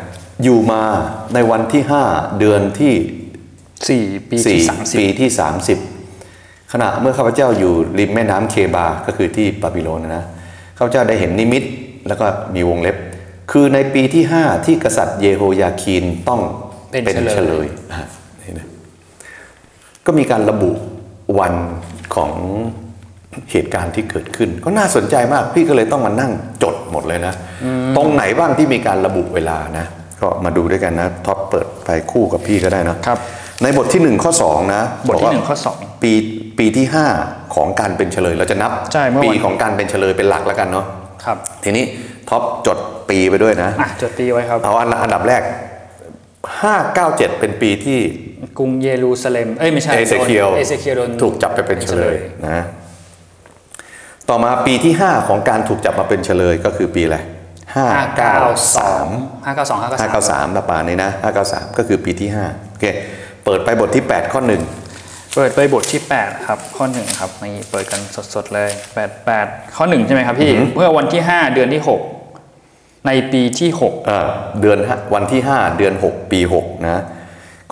อยู่มาในวันที่ห้าเดือนที่สี่ปีสี่ที่สามสิบปีที่30ขณะเมื่อข้าพเจ้าอยู่ริมแม่น้ำเคบาร์ ก็คือที่บาบิโลนนะนะข้าพเจ้าได้เห็นนิมิต แล้วก็มีวงเล็บ คือในปีที่ 5 ที่กษัตริย์เยโฮยาคีนต้องเป็นเป็นเฉลยเฉลยอะนี่นะก็มีการระบุวันของเหตุการณ์ที่เกิดขึ้น ก็น่าสนใจมากพี่ก็เลยต้องมานั่งจดหมดเลยนะ ตรงไหนบ้างที่มีการระบุเวลานะ ก็มาดูด้วยกันนะท็อปเปิดไปคู่กับพี่ก็ได้นะครับ ในบทที่หนึ่งข้อสองนะบทที่กว่าหนึ่งข้อสองปีปีที่ห้าของการเป็นเฉลยเราจะนับใช่เมื่อวันปีของการเป็นเฉลยเป็นหลักแล้วกันเนาะครับทีนี้ ท็อปจดปีไปด้วยนะ อะจดปีไว้ครับ เอาอันอันดับแรก 597 เป็นปีที่กรุงเยรูซาเล็ม เอ้ย ไม่ใช่เอเซเคียวเอเซเคียวโดนถูกจับไปเป็นเฉลยนะต่อมาปีที่ 5 ของการถูกจับมาเป็นเฉลยก็คือปีอะไรห้าเก้าสอง593ห้าเก้าสองห้าเก้าสาม593นะป่านี้นะ 593 ก็คือปีที่5โอเคเปิดไปบทที่ 8 ข้อหนึ่งเปิดไปบทที่ 8 ครับ ข้อ 1 ครับนี่เปิดกันสดๆเลย 8 8 ข้อ 1 ใช่ไหมครับพี่ เมื่อวันที่ 5 เดือนที่ 6 ในปีที่6อ่าเดือนห้าวันที่ 5 เดือน 6 ปี6นะ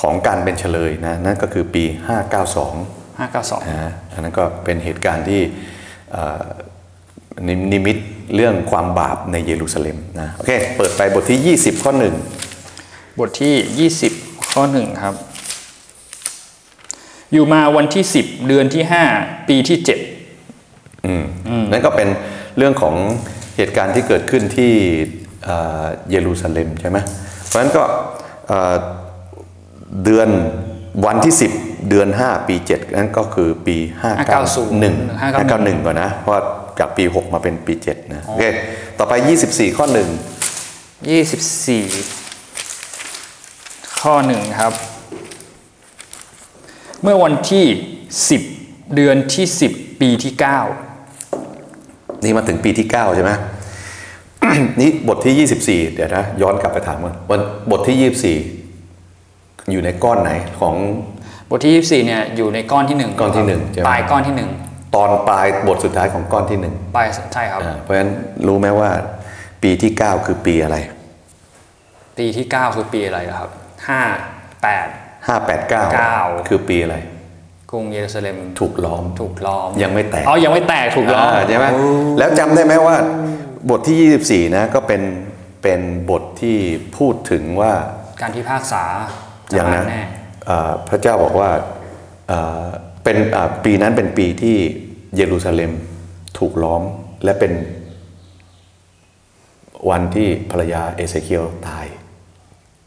ของการเป็นเฉลยนะนั่นก็คือปี 592 592นะอันนั้นก็เป็นเหตุการณ์ที่เอ่อนินิมิตเรื่องความบาปในเยรูซาเล็มนะโอเคเปิดไปบทที่ 20 ข้อหนึ่งบทที่ 20 ข้อ 1 ครับ อยู่มาวันที่ 10 เดือนที่ 5 ปีที่7อืมนั่นก็เป็นเรื่องของเหตุการณ์ที่เกิดขึ้นที่ เอ่อเยรูซาเล็มใช่ไหมเพราะฉะนั้นก็เอ่อเดือนวันที่ 10 เดือน 5 ปี 7 นั่นก็คือปี 591 591 ก่อนนะ เพราะว่าจากปี 6 มาเป็นปี 7 นะ โอเค ต่อไป 24 ข้อ 1 24 ข้อ 1 ครับ เมื่อวันที่ 10 เดือนที่ 10 ปีที่ 9 นี่มาถึงปีที่ 9 ใช่ไหม นี่บทที่ 24 เดี๋ยวนะย้อนกลับไปถามก่อนวันบทที่ 24 อยู่ในก้อนไหนของ บทที่ 24 เนี่ยอยู่ในก้อนที่1ก้อนที่หนึ่งใช่ไหม ปลายก้อนที่ตอนปลายบทสุดท้ายของก้อนที่1ปลายใช่ครับ1อ่าเพราะฉะนั้นรู้ไหมว่าปีที่ 9 คือปีอะไร ปีที่ 9 คือปีอะไรล่ะครับ5 8 589คือปีอะไรกรุงเยรูซาเล็มถูกล้อม ถูกล้อมยังไม่แตก อ๋อยังไม่แตกถูกล้อมาใช่ไหมแล้วจำได้ไหมว่า บทที่ 24 นะก็เป็นเป็นบทที่พูดถึงว่าการพิพากษาอจะย่างมานั้นแน่เอ่อพระเจ้าบอกว่าเอ่อเป็นอ่าปีนั้นเป็นปีที่เยรูซาเล็มถูกล้อมและเป็นวันที่ภรรยาเอเซเคียลตาย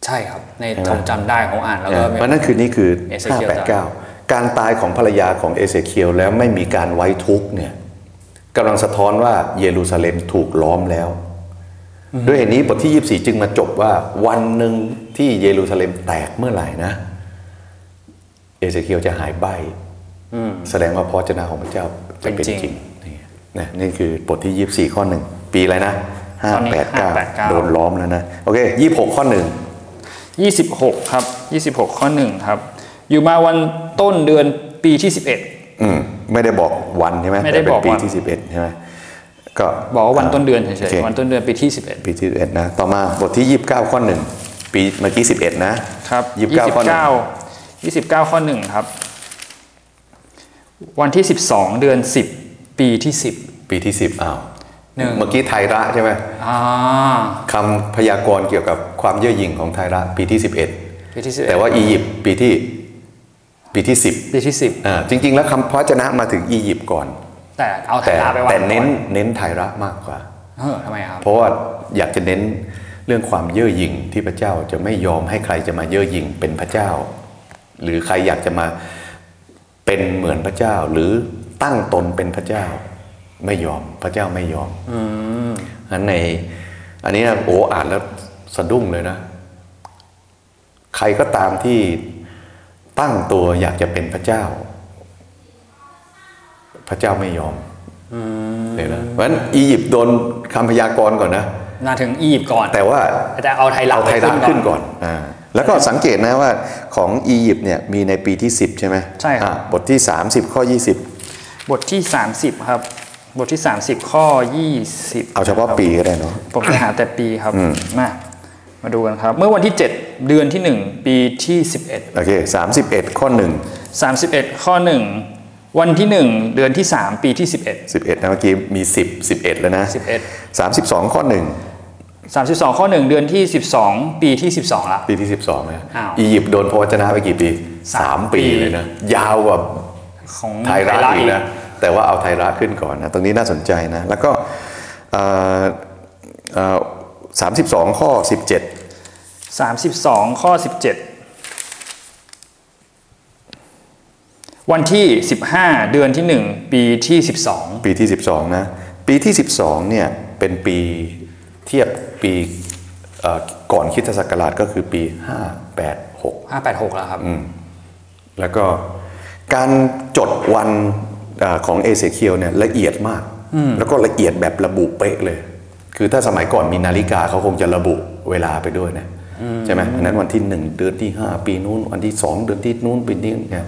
ใช่ครับ ในใช่ไหมผมจำได้ของอ่านแล้วก็เพราะนั่นคือนี่คือเอเซเคียลตาย589 การตายของภรรยาของเอเซเคียลแล้วไม่มีการไว้ทุกข์เนี่ย กำลังสะท้อนว่าเยรูซาเล็มถูกล้อมแล้ว ด้วยเหตุนี้บทที่ 24 จึงมาจบว่าวันหนึ่งที่เยรูซาเล็มแตกเมื่อไหร่นะ เอเซเคียลจะหายใบแสดงว่าพระเจนาของพระเจ้าจะเป็นเป็นจริงจริงนี่นะนี่คือบทที่ 24 ข้อหนึ่งปีอะไรนะตอนนี้589 589โดนล้อมแล้วนะ โอเค26ข้อหนึ่ง26ครับ26ข้อ1ครับ อยู่มาวันต้นเดือนปีที่11อืม ไม่ได้บอกวันใช่ไหมไม่ได้แต่เป็นบอกปีวันที่ 11ใช่ไหมก็บอกว่าวันต้นเดือนเฉโอยเคๆวันต้นเดือนปีที่ปีที่11นะต่อมาบทที่ 29 ข้อหนึ่งปีเมื่อกี้ 11 นะ11ครับ29ข้อหนึ่ง29 29ข้อ1ครับ วันที่ 12 เดือน 10 ปีที่ 10 ปีที่ 10อ้าวหนึ่งเมื่อกี้ไทระใช่ไหมอ่าคำพยากรณ์เกี่ยวกับความเย่อหยิ่งของไทระปีที่ปีที่11แต่ว่าอียิปต์ปีที่ ปีที่ 10ปีที่อ่าจริง ๆ แล้วคำพระวจนะมาถึงอียิปต์ก่อน10แต่เอาไทแต่ยาไปวางแต่เน้นก่อเน้นไทระมากกว่า เออทำไมครับ เพราะว่าอยากจะเน้นเรื่องความเย่อหยิ่งที่พระเจ้าจะไม่ยอมให้ใครจะมาเย่อหยิ่งเป็นพระเจ้า หรือใครอยากจะมาเป็นเหมือนพระเจ้า หรือตั้งตนเป็นพระเจ้า ไม่ยอมพระเจ้าไม่ยอมอันใน อันนี้นะโอ้อ่านแล้วสะดุ้งเลยนะ ใครก็ตามที่ ตั้งตัวอยากจะเป็นพระเจ้า พระเจ้าไม่ยอมเลยนะเพราะฉะนั้นอียิปต์โดนคำพยากรณ์ก่อนนะมาถึงอียิปต์ก่อน แต่ว่าแต่เอาไทยรัฐเอาไทยรัฐไปขึ้นก่อนอ่าแล้วก็สังเกตนะว่าของอียิปต์เนี่ยมีในปีที่ 10 ใช่ไหมใช่ครับอ่าบทที่ 30 ข้อ 20 บทที่ 30 ครับ บทที่ 30 ข้อ 20 เอาเฉพาะปีก็ได้เนาะผมจะหาแต่ปีครับมา มาดูกันครับ เมื่อวันที่ 7 เดือนที่ 1 ปีที่ 11 โอเค31 ข้อ31 ข้อ 1 วันที่ 1 เดือนที่ 3 ปีที่11 1 11นะเมื่อกี้มี 10 11 แล้วนะ 11 32 ข้อ32 ข้อ 1 เดือนที่ 12 ปีที่ 12ละ1ปีที่ 12นะอ้าว อียิปต์โดนพระวจนะไปกี่ปีสาม3ปีปีเลยนะ ยาวกว่า ของไทยรัฐอีกอีกนะแต่ว่าเอาไทยรัฐขึ้นก่อนนะตรงนี้น่าสนใจนะ แล้วก็สามสิบสอ งข้อ 17 32 ข้อ 17 วันที่ 15 เดือนที่ 1 ปีที่ 12 ปีที่ 12 นะ ปีที่ 12 เนี่ย เป็นปีเทียบปีเอ่อก่อนคริดศักราชก็คือปี 586 586 แล้วครับ แล้วก็การจดวันเออของเอเซเคียวเนี่ยละเอียดมาก แล้วก็ละเอียดแบบระบุเป๊ะเลย คือถ้าสมัยก่อนมีนาฬิกาเขาคงจะระบุเวลาไปด้วยนะใช่ไหมอันนั้นวันที่หนึ่งเดือนที่ห้าปีนู้นวันที่สองเดือนที่นู้นปีนี้เนี่ย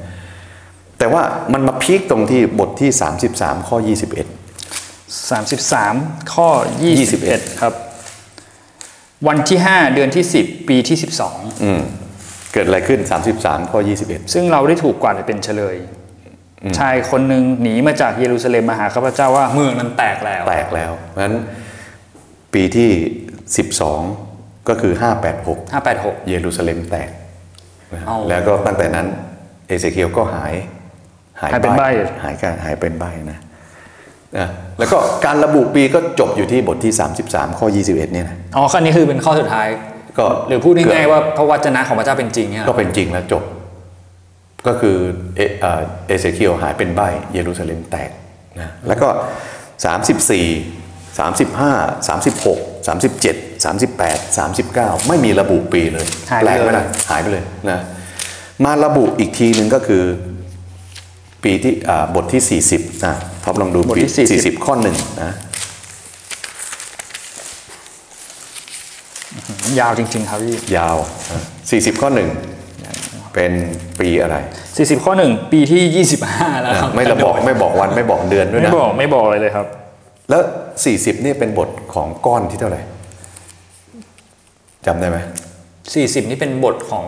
แต่ว่ามันมาพีคตรงที่บทที่ 33 ข้อ 21 33 ข้อ 21 ครับ วันที่ 5 เดือนที่ 10 ปีที่อืมเกิดอะไรขึ้น 33 ข้อ 21 12ซึ่งเราได้ถูกกวาดไปเป็นเฉลย ชายคนหนึ่งหนีมาจากเยรูซาเล็มมาหาข้าพเจ้าว่าเมืองนั้นแตกแล้ว แตกแล้วเพราะฉะนั้น ปีที่ 12 ก็คือ 586 586 เยรูซาเล็มแตกนะเอาแล้วก็ตั้งแต่นั้นเอเซเคียวก็หายหายเป็นใบ้หายการหายเป็นใบนะนะแล้วก็การระบุปีก็จบอยู่ที่บทที่ 33 ข้อ 21 เนี่ยนะอ๋อข้อนี้คือเป็นข้อสุดท้าย ก็หรือพูดง่ายๆว่าพระวจนะของพระเจ้าเป็นจริงเนี่ยเหรก็อเป็นจริงแล้วจบ ก็คือเอเอ่อเอเซเคียวหายเป็นใบเยรูซาเล็มแตกนะแล้วก็ 34 35 36 37 38 39 ไม่มีระบุปีเลยหายแปไปลกเลไหมยล่ะหายไปเลยนะมาระบุอีกทีหนึ่งก็คือ ปีที่อ่าบทที่ 40นะท็อปลองดูบทที่ปี40 40 ข้อหนึ่งนะยาวจริง ๆ ครับพี่ ยาวนะ40 ข้อหนึ่งเป็นปีอะไร 40 ข้อ1ปีที่ 25 แล้วครับไม่ระบอกไม่บอกวันไม่บอกเดือนด้วยไม่นะบอกไม่บอกเลยเลยครับ แล้ว 40นี่เป็นบทของก้อนที่เท่าไหร่จำได้ไหม40นี่เป็นบทของ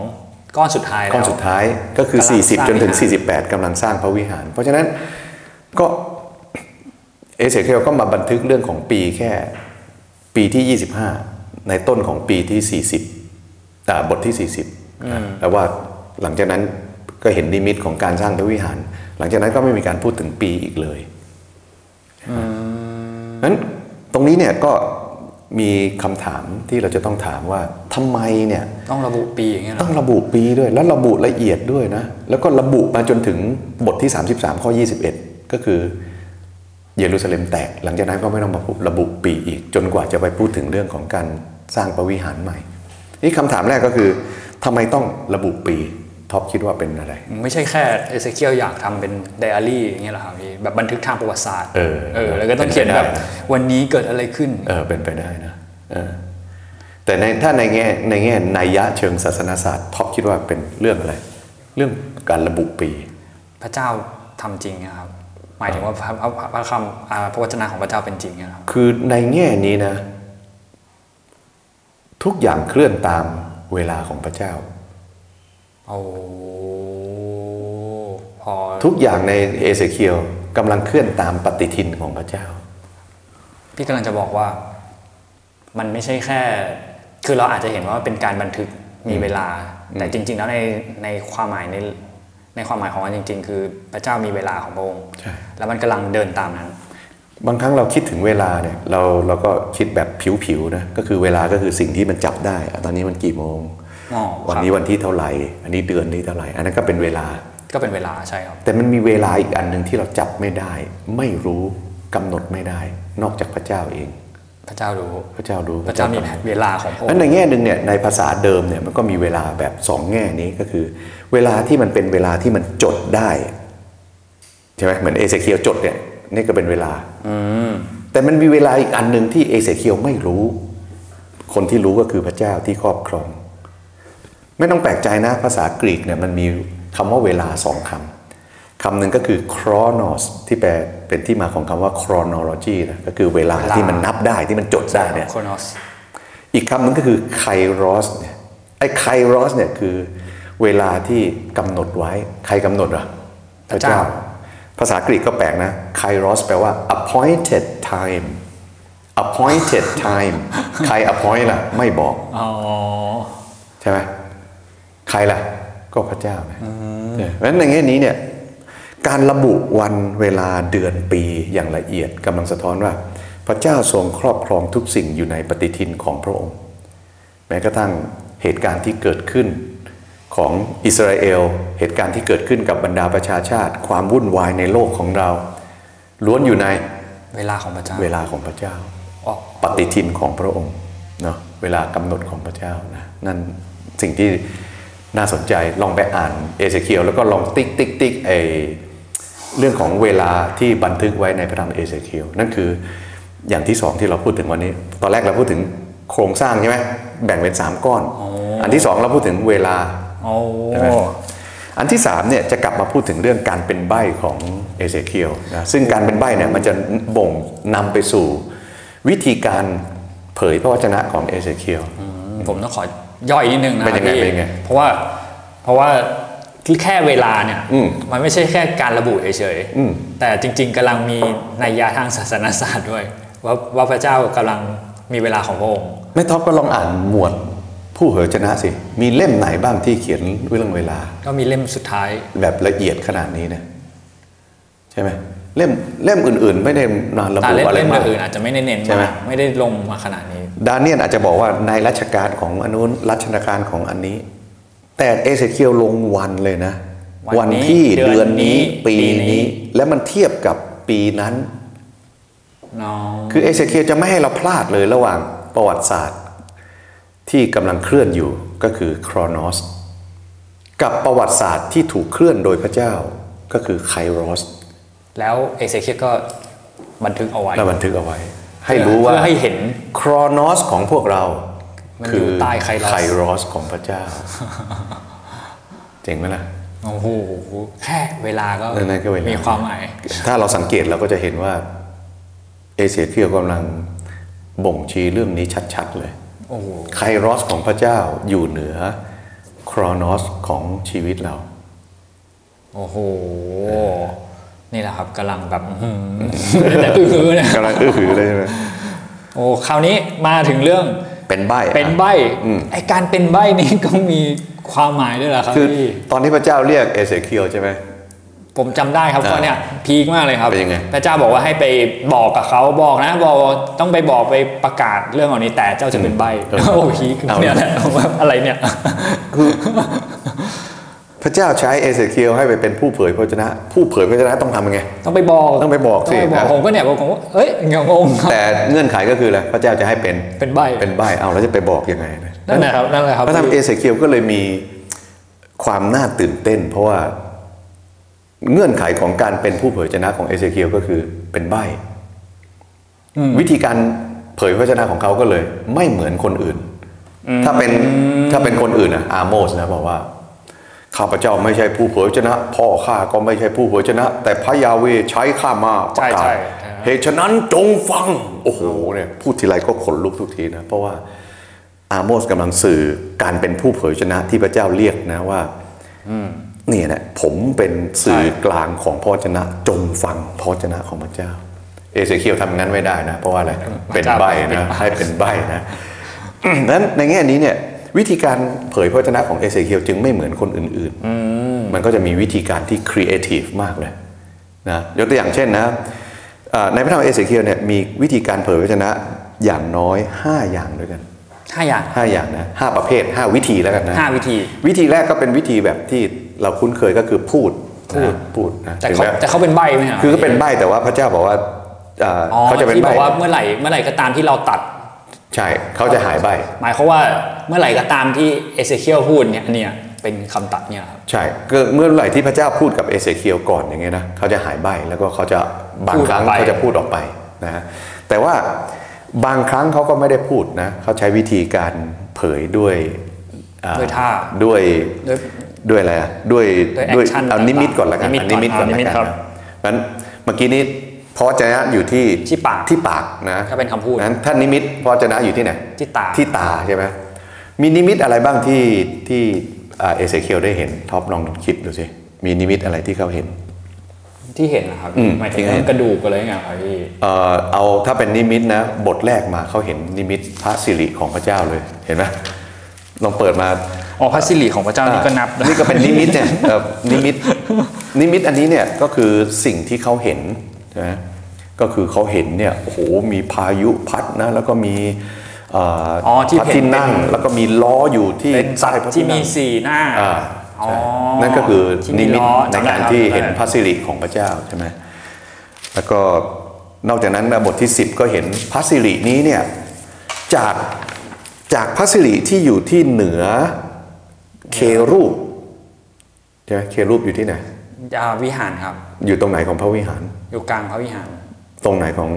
ก้อนสุดท้ายแล้วก้อนสุดท้ายก็คือกำลังสร้าง40 จนถึงวิหาร48กำลังสร้างพระวิหาร เพราะฉะนั้นก็เอเสเคียลก็มาบันทึกเรื่องของปีแค่ปีที่ 25 ในต้นของปีที่ 40อ่าบทที่ 40นะแต่ว่าหลังจากนั้นก็เห็นนิมิตของการสร้างพระวิหาร หลังจากนั้นก็ไม่มีการพูดถึงปีอีกเลย นั้นตรงนี้เนี่ยก็มีคำถามที่เราจะต้องถามว่าทำไมเนี่ยต้องระบุปีอย่างเงี้ยเหรอต้องระบุปีด้วย แล้วระบุละเอียดด้วยนะ แล้วก็ระบุมาจนถึงบทที่ 33 ข้อ 21 ก็คือเยรูซาเล็มแตก หลังจากนั้นก็ไม่ต้องมาระบุปีอีก จนกว่าจะไปพูดถึงเรื่องของการสร้างพระวิหารใหม่ นี่คำถามแรกก็คือทำไมต้องระบุปี ท็อปคิดว่าเป็นอะไร ไม่ใช่แค่เอเซเคียลอยากทำเป็นไดอารี่อย่างเงี้ยเหรอครับพี่แบบบันทึกทางประวัติศาสตร์เออเออแล้วก็ต้องเขียนแบบเป็นไปได้นะวันนี้เกิดอะไรขึ้น เออเป็นไปได้นะเออแต่ในถ้าในแง่ในแง่นัยยะเชิงศาสนศาสตร์ท็อปคิดว่าเป็นเรื่องอะไร เรื่องการระบุปี พระเจ้าทำจริงนะครับหมายถึงว่าพระพระพระคำอ่าพระวจนะของพระเจ้าเป็นจริงเนี่ยครับคือในแง่นี้นะ ทุกอย่างเคลื่อนตามเวลาของพระเจ้า โอ้พอทุกอย่างในเอเสเคียลกำลังเคลื่อนตามปฏิทินของพระเจ้า พี่กำลังจะบอกว่า มันไม่ใช่แค่ คือเราอาจจะเห็นว่าเป็นการบันทึกมีเวลา แต่จริง ๆ แล้วในในความหมายในในความหมายของมันจริง ๆ คือพระเจ้ามีเวลาของพระองค์ใช่แล้วมันกำลังเดินตามนั้น บางครั้งเราคิดถึงเวลาเนี่ยเราเราก็คิดแบบผิวๆนะก็คือเวลาก็คือสิ่งที่มันจับได้อะตอนนี้มันกี่โมงอ๋อ วันครับนี้วันที่เท่าไหร่ อันนี้เดือนนี้เท่าไหร่ อันนั้นก็เป็นเวลา ก็เป็นเวลาใช่ครับ แต่มันมีเวลาอีกอันหนึ่งที่เราจับไม่ได้ ไม่รู้กำหนดไม่ได้ นอกจากพระเจ้าเอง พระเจ้ารู้ พระเจ้ารู้ พระเจ้ามีกำหนดเวลาของพระองนั้นค์ในแง่หนึ่งเนี่ยในภาษาเดิมเนี่ยมันก็มีเวลาแบบสองแง่นี้ก็คือ เวลาที่มันเป็นเวลาที่มันจดได้ใช่ไหมเหมือนเอเซเคียวจดเนี่ยนี่ก็เป็นเวลาแต่มันมีเวลาอีกอันหนึ่งที่เอเซเคียวไม่รู้ คนที่รู้ก็คือพระเจ้าที่ครอบครอง ไม่ต้องแปลกใจนะ ภาษากรีกเนี่ยมันมีคำว่าเวลาสองคำคำหนึ่งก็คือ chronos ที่แปลเป็นที่มาของคำว่า chronology นะก็คือเวลาที่มันนับได้ที่มันจดได้เนี่ย chronos อีกคำหนึงก็คือ kairos เนี่ยไอ้ kairos เนี่ยคือเวลาที่กำหนดไว้ใครกำหนดอะพระเจ้า ภาษากรีกก็แปลกนะ kairos แปลว่า appointed time appointed time ใคร appoint ล่ะ ไม่บอกอ๋อใช่ไหม ใครล่ะ ก็พระเจ้านะเนี่ยเพราะฉะนั้นในแง่นี้เนี่ยการระบุวันเวลาเดือนปีอย่างละเอียดกำลังสะท้อนว่า พระเจ้าทรงครอบครองทุกสิ่งอยู่ในปฏิทินของพระองค์ แม้กระทั่งเหตุการณ์ที่เกิดขึ้นของอิสราเอล เหตุการณ์ที่เกิดขึ้นกับบรรดาประชาชาติ ความวุ่นวายในโลกของเรา ล้วนอยู่ในเวลาของพระเจ้า เวลาของพระเจ้าอ๋อปฏิทินของพระองค์เนาะเวลากำหนดของพระเจ้านะนั่นสิ่งที่ น่าสนใจลองไปอ่านเอเซเคียลแล้วก็ลองติ๊กติ๊กติ๊กไอเรื่องของเวลาที่บันทึกไว้ในพระธรรมเอเซเคียลนั่นคืออย่างที่สองที่เราพูดถึงวันนี้ ตอนแรกเราพูดถึงโครงสร้างใช่ไหมแบ่งเป็นสามก้อนอันที่สองเราพูดถึงเวลาโอ้ใช่ไหมอันที่สามเนี่ยจะกลับมาพูดถึงเรื่องการเป็นใบ้ของเอเซเคียลนะซึ่งการเป็นใบ้เนี่ยมันจะบ่งนำไปสู่วิธีการเผยพระวจนะของเอเซเคียลผมต้องขอ ย่อยนิดนึงนะเป็นยังไงพี่เป็นยังไงเพราะว่าเพราะว่าที่แค่เวลาเนี่ยอืมมันไม่ใช่แค่การระบุเฉยอืมๆแต่จริง ๆกำลังมีนัยยะทางศาสนศาสตร์ด้วย ว่าว่าพระเจ้ากำลังมีเวลาของพระองค์แม่ท็อปก็ลองอ่านหมวดผู้เผยพระวจนะสิ มีเล่มไหนบ้างที่เขียนเรื่องเวลา ก็มีเล่มสุดท้ายแบบละเอียดขนาดนี้นะใช่ไหมเล่มเล่มอื่น ๆ ไม่ได้นานระแต่บุเล่มอะไรเล่มมากอื่นๆอาจจะไม่ได้เน้นใช่ไหมมากไม่ได้ลงมาขนาดนี้ ดาเนียลอาจจะบอกว่าในรัชกาลของอนนุนรัชกาลของอันนี้ แต่เอเซเคียลลงวันเลยนะ วันนี้ที่เดืเดืออนนนี้นี้ปีปีนี้นี้ และมันเทียบกับปีนั้นน้องคือเอเซเคียลจะไม่ให้เราพลาดเลยระหว่างประวัติศาสตร์ ที่กำลังเคลื่อนอยู่ก็คือ chronos กับประวัติศาสตร์ที่ถูกเคลื่อนโดยพระเจ้าก็คือ kairos แล้วเอเซเคียลก็บันทึกเอาไว้และบันทึกเอาไว้ ให้รู้ว่าเพื่อให้เห็น chronos ของพวกเรามันอยู่คือใต้ kairos kairos ของพระเจ้า เจ๋งไหมล่ะโอ้โหแค่เวลาก็นั่นก็เวลามีมีความหมาย ถ้าเราสังเกตเราก็จะเห็นว่า เอเชียเคียวกำลังบ่งชี้เรื่องนี้ชัด ๆ เลยโอ้โหไคโรสของพระเจ้าอยู่เหนือครอนอสของชีวิตเรา โอ้โห นี่แหละครับกำลังแบบอื้อหือแต่อื้อหือเนี่ยกำลังอื้อหือเลยใช่ไหมโอ้คราวนี้มาถึงเรื่องเป็นใบ้อะเป็นใบอืมไอการเป็นใบนี่ก็มีความหมายด้วยเหรอครับคือพี่ตอนที่พระเจ้าเรียกเอเซเคียวใช่ไหมผมจำได้ครับอ่าข้อเนี้ยพีคมากเลยครับเป็นยังไงพระเจ้าบอกว่าให้ไปบอกกับเขาบอกนะบอกต้องไปบอกไปประกาศเรื่องเหล่านี้แต่เจ้าจะเป็นใบเออโอ้พีคเอาเนี่ยแหละอะไรเนี่ยพ ระเจ้าใช้เอเซเคียวให้ไปเป็นผู้เผยพระวจนะ ผู้เผยพระวจนะต้องทำยังไง ต้องไปบอกต้องไปบอกสิต้องไปบอกนะผมก็เนี่ยผมว่าเอ้ยงงๆครับแต่เงื่อนไขก็คืออะไรพระเจ้าจะให้เป็นเป็นใบเป็นใบ้เอาแล้วจะไปบอกยังไงนะนั่นแหละครับนั่นแหละครับพระธรรมเอเสเคียวก็เลยมีความน่าตื่นเต้น เพราะว่าเงื่อนไขของการเป็นผู้เผยพระวจนะของเอเสเคียวก็คือเป็นใบ้วิธีการเผยพระวจนะของเขาก็เลย ไม่เหมือนคนอื่น ถ้าเป็นถ้าเป็นคนอื่นอะอาโมสนะบอกว่า ข้าพเจ้าไม่ใช่ผู้เผยพระวจนะ พ่อข้าก็ไม่ใช่ผู้เผยพระวจนะ แต่พระยาเวห์ใช้ข้ามาประกาศใช่ใช่เหตุฉะนั้นจงฟัง โอ้โหเนี่ยพูดทีไรก็ขนลุกทุกทีนะ เพราะว่าอาโมสกำลังสื่อการเป็นผู้เผยพระวจนะที่พระเจ้าเรียกนะว่าเนี่ยนะผมเป็นสื่อกลางของพระวจนะ จงฟังพระวจนะของพระเจ้า เอเซเคียลทำงั้นไม่ได้นะ เพราะว่าอะไรเป็นใบ้นะให้เป็นใบ้นะนั้นในแง่นี้เนี่ย วิธีการเผยพระวจนะของเอเซเคียลจึงไม่เหมือนคนอื่นๆ มันก็จะมีวิธีการที่ครีเอทีฟมากเลยนะยกตัวอย่างเช่นนะอ่าในพระธรรมเอเสเคียลเนี่ยมีวิธีการเผยพระวจนะอย่างน้อย 5 อย่างด้วยกันห้าอย่าง5อย่างนะห้าประเภท5วิธีแล้วกันนะห้าวิธี วิธีแรกก็เป็นวิธีแบบที่เราคุ้นเคยก็คือพูดพูดนะพูดนะแต่ถึงเขาแม้แต่เขาเป็นใบไหมรับคือก็เป็นใบ้แต่ว่าพระเจ้าบอกว่าอ่าอ๋อเขาจะเป็นที่บใบ้อกว่าเมื่อไหร่เมื่อไหร่ก็ตามที่เราตัด ใช่เขาจะหายใบ้หมายความว่าเมื่อไหร่ก็ตามที่เอเซเคียลพูดเนี่ยอันเนี่ยเป็นคำตัดเนี่ยครับใช่ก็เมื่อไหร่ที่พระเจ้าพูดกับเอเสเคียวก่อนอย่างเงี้ยนะเขาจะหายใบ้แล้วก็เขาจะบางครั้งพูดออกไปเขาจะพูดออกไปนะฮะแต่ว่าบางครั้งเขาก็ไม่ได้พูดนะเขาใช้วิธีการเผยด้วยอ่ด้วยท่าด้วยด้วยด้วยอะไรอะด้วยด้วย action เอานิมิตก่อนละกันนิมิตเอานิมิตก่อนก่อนละนิมิตกันครับนะนั้นเมื่อกี้นี้ พระวจนะอยู่ที่ที่ปากที่ปากนะก็เป็นคำพูดนั้นถ้านิมิตพระวจนะอยู่ที่ไหนที่ตาที่ตาใช่ไหมมีนิมิตอะไรบ้างที่ที่อ่าเอเซเคียลได้เห็นท็อปลองคิดดูสิมีนิมิตอะไรที่เขาเห็น ที่เห็นนะครับอืมหมายถึที่งเห็นกระดูกอะไรเงี้ยครับพี่เอ่อเอาถ้าเป็นนิมิตนะบทแรกมาเขาเห็นนิมิตพระสิริของพระเจ้าเลยเห็นไหมลองเปิดมาอ๋อพระสิริของพระเจ้านี่ก็นับนี่ก็เป็นนิมิตเนี่ยเอ่อนิมิตนิมิตอันนี้เนี่ยก็คือสิ่งที่เขาเห็น ใช่ไหมก็คือเขาเห็นเนี่ยโอ้โหมีพายุพัดนะแล้วก็มีเอ่ออ๋อที่พระเห็นที่นั่งเป็นแล้วก็มีล้ออยู่ที่เป็นสัตใต้ว์พระที่มีนั่งสี่หน้าอ่าอ๋อใช่นั่นก็คือที่นิมิตล้อในจำได้การครับที่จำได้เห็นพระสิริของพระเจ้าใช่ไหมแล้วก็นอกจากนั้นนะบทที่ 10 ก็เห็นพระสิรินี้เนี่ยจากจากพระสิริที่อยู่ที่เหนือเครูปใช่ไหมเครูปอยู่ที่ไหนยา วิหารครับ อยู่ตรงไหนของพระวิหาร อยู่กลางพระวิหาร ตรงไหนของ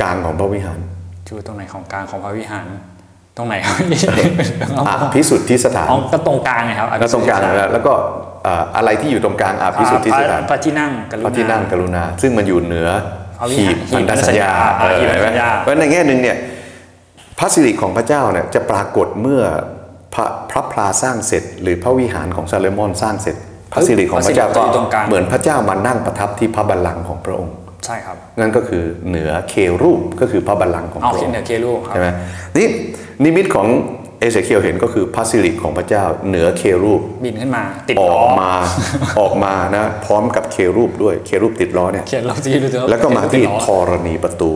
กลางของพระวิหารอยู่ตรงไหนของกลางของพระวิหาร ตรงไหนครับอาพิสุทธิสถานอ๋อก็ตรงกลางไงครับแล้วตรงกลางแล้วแล้วก็อ่าอะไรที่อยู่ตรงกลางอาพิสุทธิสถานพระที่นั่งกรุพระที่นั่งกรุณา ซึ่งมันอยู่เหนือพระวิหีหารบพันธสัญญาหีบพันธสัญญาเออหีบพันธเห็นไหมสัญญาเพราะในแง่หนึ่งเนี่ยพระสิริของพระเจ้าเนี่ยจะปรากฏเมื่อพระพระพลาสร้างเสร็จ หรือพระวิหารของซาเลมอนสร้างเสร็จ พระสิริของพระเจ้าก็พระสิริจะอยู่ตรงกลางเหมือนพระเจ้ามานั่งประทับที่พระบัลลังก์ของพระองค์ ใช่ครับนั่นก็คือเหนือเครูปก็คือพระบัลลังก์ของเอาพระเขีอยนงค์เหนือเครูครับใช่ไหมนี่นิมิตของเอเสเคียวเห็นก็คือพระสิริของพระเจ้าเหนือเครูปบินขึ้นมา ติดอล้ออกมาออกมานะพร้อมกับเครูปด้วยเครูปติดล้อเนี่ยเขียนเราจีดูเถอะแล้วก็มาที่ติดล้อธรณีประตู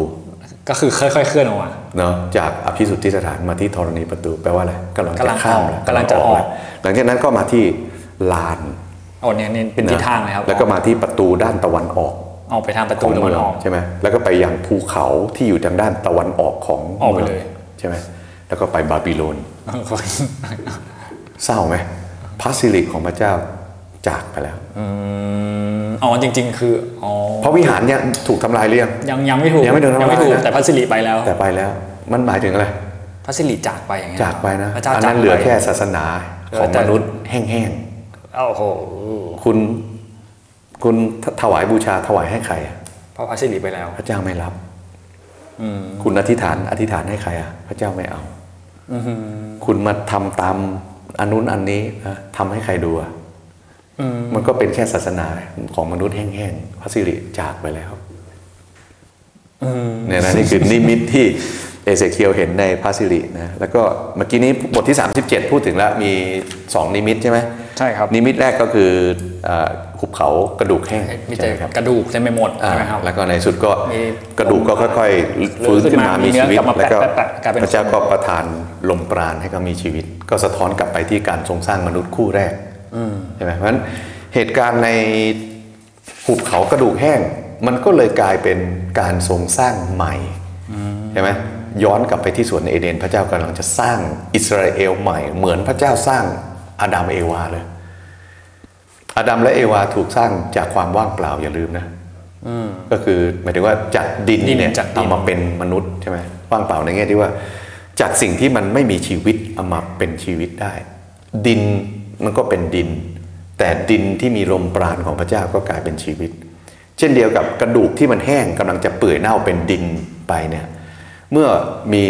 ก็คือค่อยๆเคลื่อนออกมาเนาะจากอภิสุทธิสถานมาที่ธรณีประตูแปลว่าอะไรกำลังกำลัจะงข้ามออกแล้วกำลังจะออกแล้วหลังจากนั้นก็มาที่ลาน โอ้เนี่ยนี่เป็นทิศทางเลยครับแล้วก็มาที่ประตูด้านตะวันออกออกไปทางประขตูองตะวันเมืองออกใช่ไหมแล้วก็ไปยังภูเขาที่อยู่ทางด้านตะวันออกของออกไปมืงเลยใช่ไหมแล้วก็ไปบาบิโลนเศร้าไหมพระสิริของพระเจ้าจากไปแล้วอ๋อจริง ๆ คืออ๋อพระวิหารเนี่ยถูกทำลายหรือยังยังยังไม่ถูกยังไม่โดนทำลายยังไม่ถูกนะแต่พระสิริไปแล้ว แต่ไปแล้ว มันหมายถึงอะไรพระสิริจากไปอย่างเงี้ยจากไปนะพระเจ้าอันจากนั้นไปเหลือแค่ศาสนาของแต่มนุษย์แห้ง โอ้โหๆคุณคุณถวายบูชาถวายให้ใครอะเพราะพระสิริไปแล้ว พระเจ้าไม่รับคุณอธิษฐาน อธิษฐานให้ใครอะ พระเจ้าไม่เอาคุณมาทำตามอันนู้นอันนี้นะทำให้ใครดูอะมันก็เป็นแค่ศาสนาของมนุษย์แห้งๆพระสิริจากไปแล้วเนี่ยนะนี่คือนิมิตที่ เอเสเคียวเห็นในพระสิรินะแล้วก็เมื่อกี้นี้บทที่ 37 พูดถึงแล้วมีสองนิมิตใช่ไหมใช่ครับนิมิตแรกก็คืออ่าหุบเขากระดูกแห้งมีใช่แต่ไหมครับกระดูกเต็มไปหมดอ่าใช่ไหมครับแล้วก็ในสุดก็มีกระดูกก็ค่อยๆฟื้นขึ้นมามีมีเนื้อชีวิตกลับมาแล้วก็แปะๆๆกลายเป็นพระเจ้าก็ประทานลมปราณให้เขามีชีวิต ก็สะท้อนกลับไปที่การทรงสร้างมนุษย์คู่แรกใช่ไหมเพราะฉะนั้นเหตุการณ์ในหุบเขากระดูกแห้ง มันก็เลยกลายเป็นการทรงสร้างใหม่ ใช่ไหมย้อนกลับไปที่สวนเอเดน พระเจ้ากำลังจะสร้างอิสราเอลใหม่ เหมือนพระเจ้าสร้างอาดัมเอวาเลยอาดัมและเอวาถูกสร้างจากความว่างเปล่าอย่าลืมนะก็คือหมายถึงว่าจากดินดินเนี่ยจากดินเอามาเป็นมนุษย์ใช่ไหมว่างเปล่าในแง่ที่ว่า จากสิ่งที่มันไม่มีชีวิตเอามาเป็นชีวิตได้ ดินมันก็เป็นดิน แต่ดินที่มีลมปราณของพระเจ้าก็กลายเป็นชีวิต เช่นเดียวกับกระดูกที่มันแห้งกำลังจะเปื่อยเน่าเป็นดิน ไปเนี่ยเมื่อมี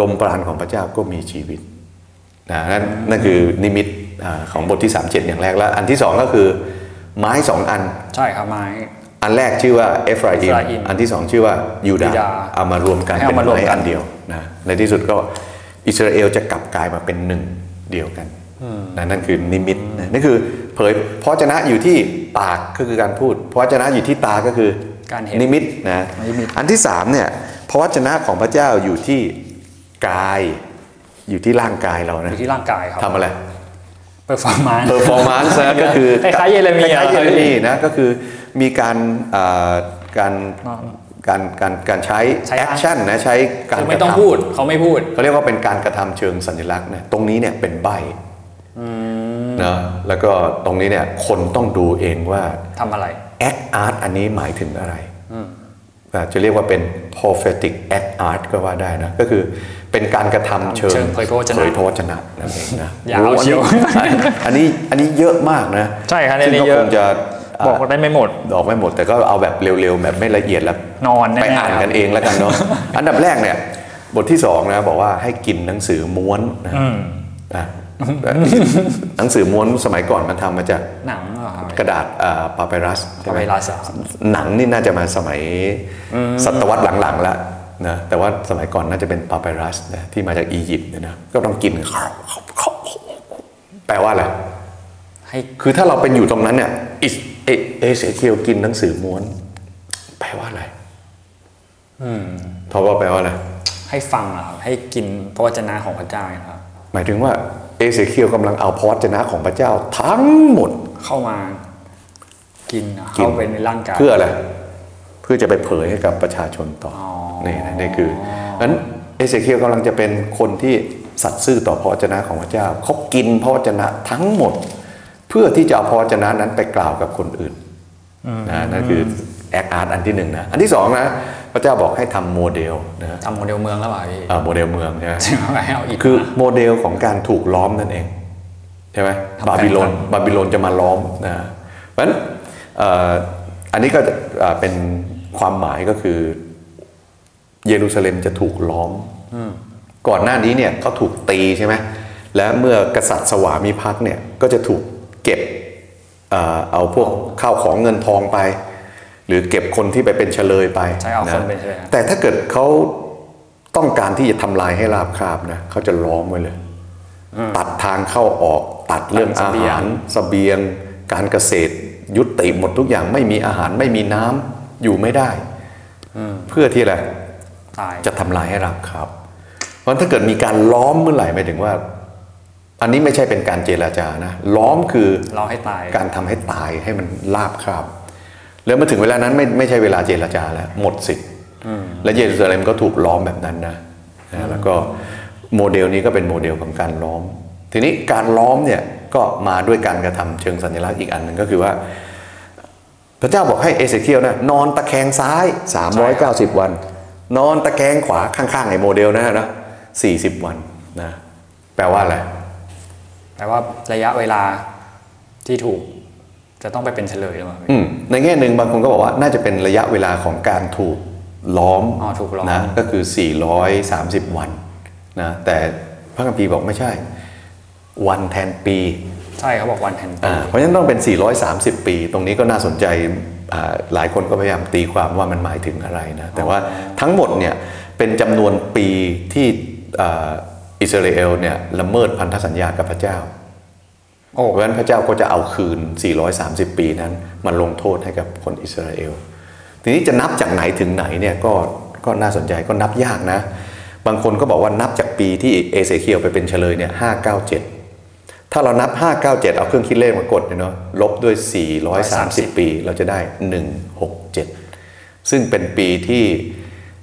ลมปราณของพระเจ้าก็มีชีวิตนะนั่นนั่นคือนิมิตอาของบทที่ 37 อย่างแรกแล้ว อันที่สองก็คือไม้สองอัน ใช่ครับไม้ อันแรกชื่อว่าเอฟราอิมเอฟราอิมอันที่สองชื่อว่ายูดายูดาห์เอามารวมกันให้เป็นเอามารวมไม้กันอันเดียวนะในที่สุดก็อิสราเอลจะกลับกลายมาเป็นหนึ่งเดียวกันนะนั่นคือนิมิตนะนี่คือเผยพระวจนะอยู่ที่ปากก็คือการพูดพระวจนะอยู่ที่ตาก็คือ การเห็นนิมิตนะนิมิตอันที่สามเนี่ยพระวจนะของพระเจ้าอยู่ที่กายอยู่ที่ร่างกายเราอนะยู่ที่ร่างกายครับทำอะไร performance performance นะก็คือคล้ายๆเยเรมีคล้ายๆเยเรมีนะก็คือมีการอ่าการอ๋อการการการใช้ใช้ action นะใช้การคือไม่กระต้องทำพูดเขาไม่พูดเขาเรียกว่าเป็นการกระทำเชิงสัญลักษณ์นะตรงนี้เนี่ยเป็นใบ้นะแล้วก็ตรงนี้เนี่ยคนต้องดูเองว่าทำอะไร act art อันนี้หมายถึงอะไรอ่าจะเรียกว่าเป็น prophetic act art ก็ว่าได้นะ ก็คือเป็นการกระทำเชิงเชิงเผยพระวจนะเผยพระวจนะนั่นเองนะยาวโอ้เชียวอันนี้อันนี้อันนี้เยอะมากนะ ใช่ครับซึ่งในนี้ก็เยอะคงจะาบอกได้ไม่หมดบอกไม่หมด แต่ก็เอาแบบเร็วๆ แบบไม่ละเอียดแล้วนอนแน่ๆไปอ่านกันเองแล้วกันเนาะอันดับแรกเนี่ย บทที่สองนะ บอกว่าให้กินหนังสือม้วนนะอืมนะ หนังสือม้วนสมัยก่อนมันทำมาจากหนังเหรอครับกระดาษปาเปรัสใช่ไหม Papyrus อะหนังนี่น่าจะมาสมัยศตวรรษหลังๆแล้วนะแต่ว่าสมัยก่อนน่าจะเป็นปาเปรัสนะที่มาจากอียิปต์เนยนะก็ต้องกินแปลว่าอะไรให้คือถ้าเราเป็นอยู่ตรงนั้นเนี่ยอิสเอเอเสเคียวกินหนังสือม้วน แปลว่าอะไรทว่าแปลว่าอะไรให้ฟังเหรอครับให้กินพระวจนะของพระเจ้าเนี่ยครับหมายถึงว่า เอเสเคียวกำลังเอาพระวจนะของพระเจ้าทั้งหมด เข้ามากินนะกินเข้าไปในร่างกายเพื่ออะไร เพื่อจะไปเผยให้กับประชาชนต่อออนี่นะนี่คือนั้นเอเสเคียวกำลังจะเป็นคนที่สัตย์ซื่อต่อพระวจนะของพระเจ้าเขากินพระวจนะทั้งหมด เพื่อที่จะเอาพระวจนะนั้นไปกล่าวกับคนอื่นนะนั่นคือ act art อันที่หนึ่งนะอันที่สองนะพ ระเจ้าบอกให้ทำโมเดลนะทำโมเดลเมืองแล้วเปล่าพี่อ่าโมเดลเมืองใช่ไหมให้เอาอิฐคือมาโมเดลของการถูกล้อมนั่นเองใช่ไหมทำบาบิโลนแผนครับบาบิโลนจะมาล้อมนะเพราะฉะนั้นเอ่ออันนี้ก็จะเอ่อเป็นความหมายก็คือ เยรูซาเล็มจะถูกล้อมก่อนหน้านี้เนี่ยเขาถูกตีใช่ไหมและเมื่อกษัตริย์สวามิภักดิ์เนี่ยก็จะถูกเก็บเอ่อเอาพวกข้าวของเงินทองไป หรือเก็บคนที่ไปเป็นเฉลยไปใช่เอาคนนะเป็นเฉลยครับแต่ถ้าเกิดเขาต้องการที่จะทำลายให้ราบคาบนะเขาจะล้อมไว้เลย ตัดทางเข้าออกตัดเรื่องตัอาดเสบียงหารเสบียง การเกษตร ยุติหมดทุกอย่างไม่มีอาหารไม่มีน้ำอยู่ไม่ได้เพื่อที่อะไรตายจะทำลายให้ราบคาบเพราะถ้าเกิดมีการล้อมเมื่อไหร่หมายถึงว่า อันนี้ไม่ใช่เป็นการเจรจานะล้อมคือเราให้ตายการทำให้ตายให้มันลาบคาบ แล้วมาถึงเวลานั้นไม่ไม่ใช่เวลาเจรจาแล้วหมดสิทธิ์และเยรูซาเล็มก็ถูกล้อมแบบนั้นนะนะแล้วก็โมเดลนี้ก็เป็นโมเดลของการล้อม ทีนี้การล้อมเนี่ยก็มาด้วยการกระทำเชิงสัญลักษณ์อีกอันหนึ่งก็คือว่า พระเจ้าบอกให้เอเสเคียลนะนอนตะแคงซ้าย 390 วัน นอนตะแคงขวาข้างๆไอ้โมเดลนะนะ40 วันนะแปลว่าอะไรแต่ว่าระยะเวลาที่ถูก จะต้องไปเป็นเฉลยหรือเปล่าพี่อืมในแง่หนึ่งบางคนก็บอกว่าน่าจะเป็นระยะเวลาของการถูกล้อมอ๋อถูกล้อมนะก็คือ 430 วันนะแต่พระคัมภีร์บอกไม่ใช่ วันแทนปี ใช่เขาบอกวันแทนปีอ่าเพราะฉะนั้นต้องเป็น 430 ปี ตรงนี้ก็น่าสนใจอ่าหลายคนก็พยายามตีความว่ามันหมายถึงอะไรนะแต่ว่าทั้งหมดเนี่ยเป็นจำนวนปีที่อ่าอิสราเอลเนี่ยละเมิดพันธสัญญากับพระเจ้าโอ้ เพราะฉะนั้นพระเจ้าก็จะเอาคืน 430 ปีนั้นมาลงโทษให้กับคนอิสราเอล ทีนี้จะนับจากไหนถึงไหนเนี่ยก็ก็น่าสนใจก็นับยากนะ บางคนก็บอกว่านับจากปีที่เอเสเคียวไปเป็นเฉลยเนี่ย597 ถ้าเรานับ 597 เอาเครื่องคิดเลขมากดเนี่ยเนาะลบด้วย 430 ปีเราจะได้ 167 ซึ่งเป็นปีที่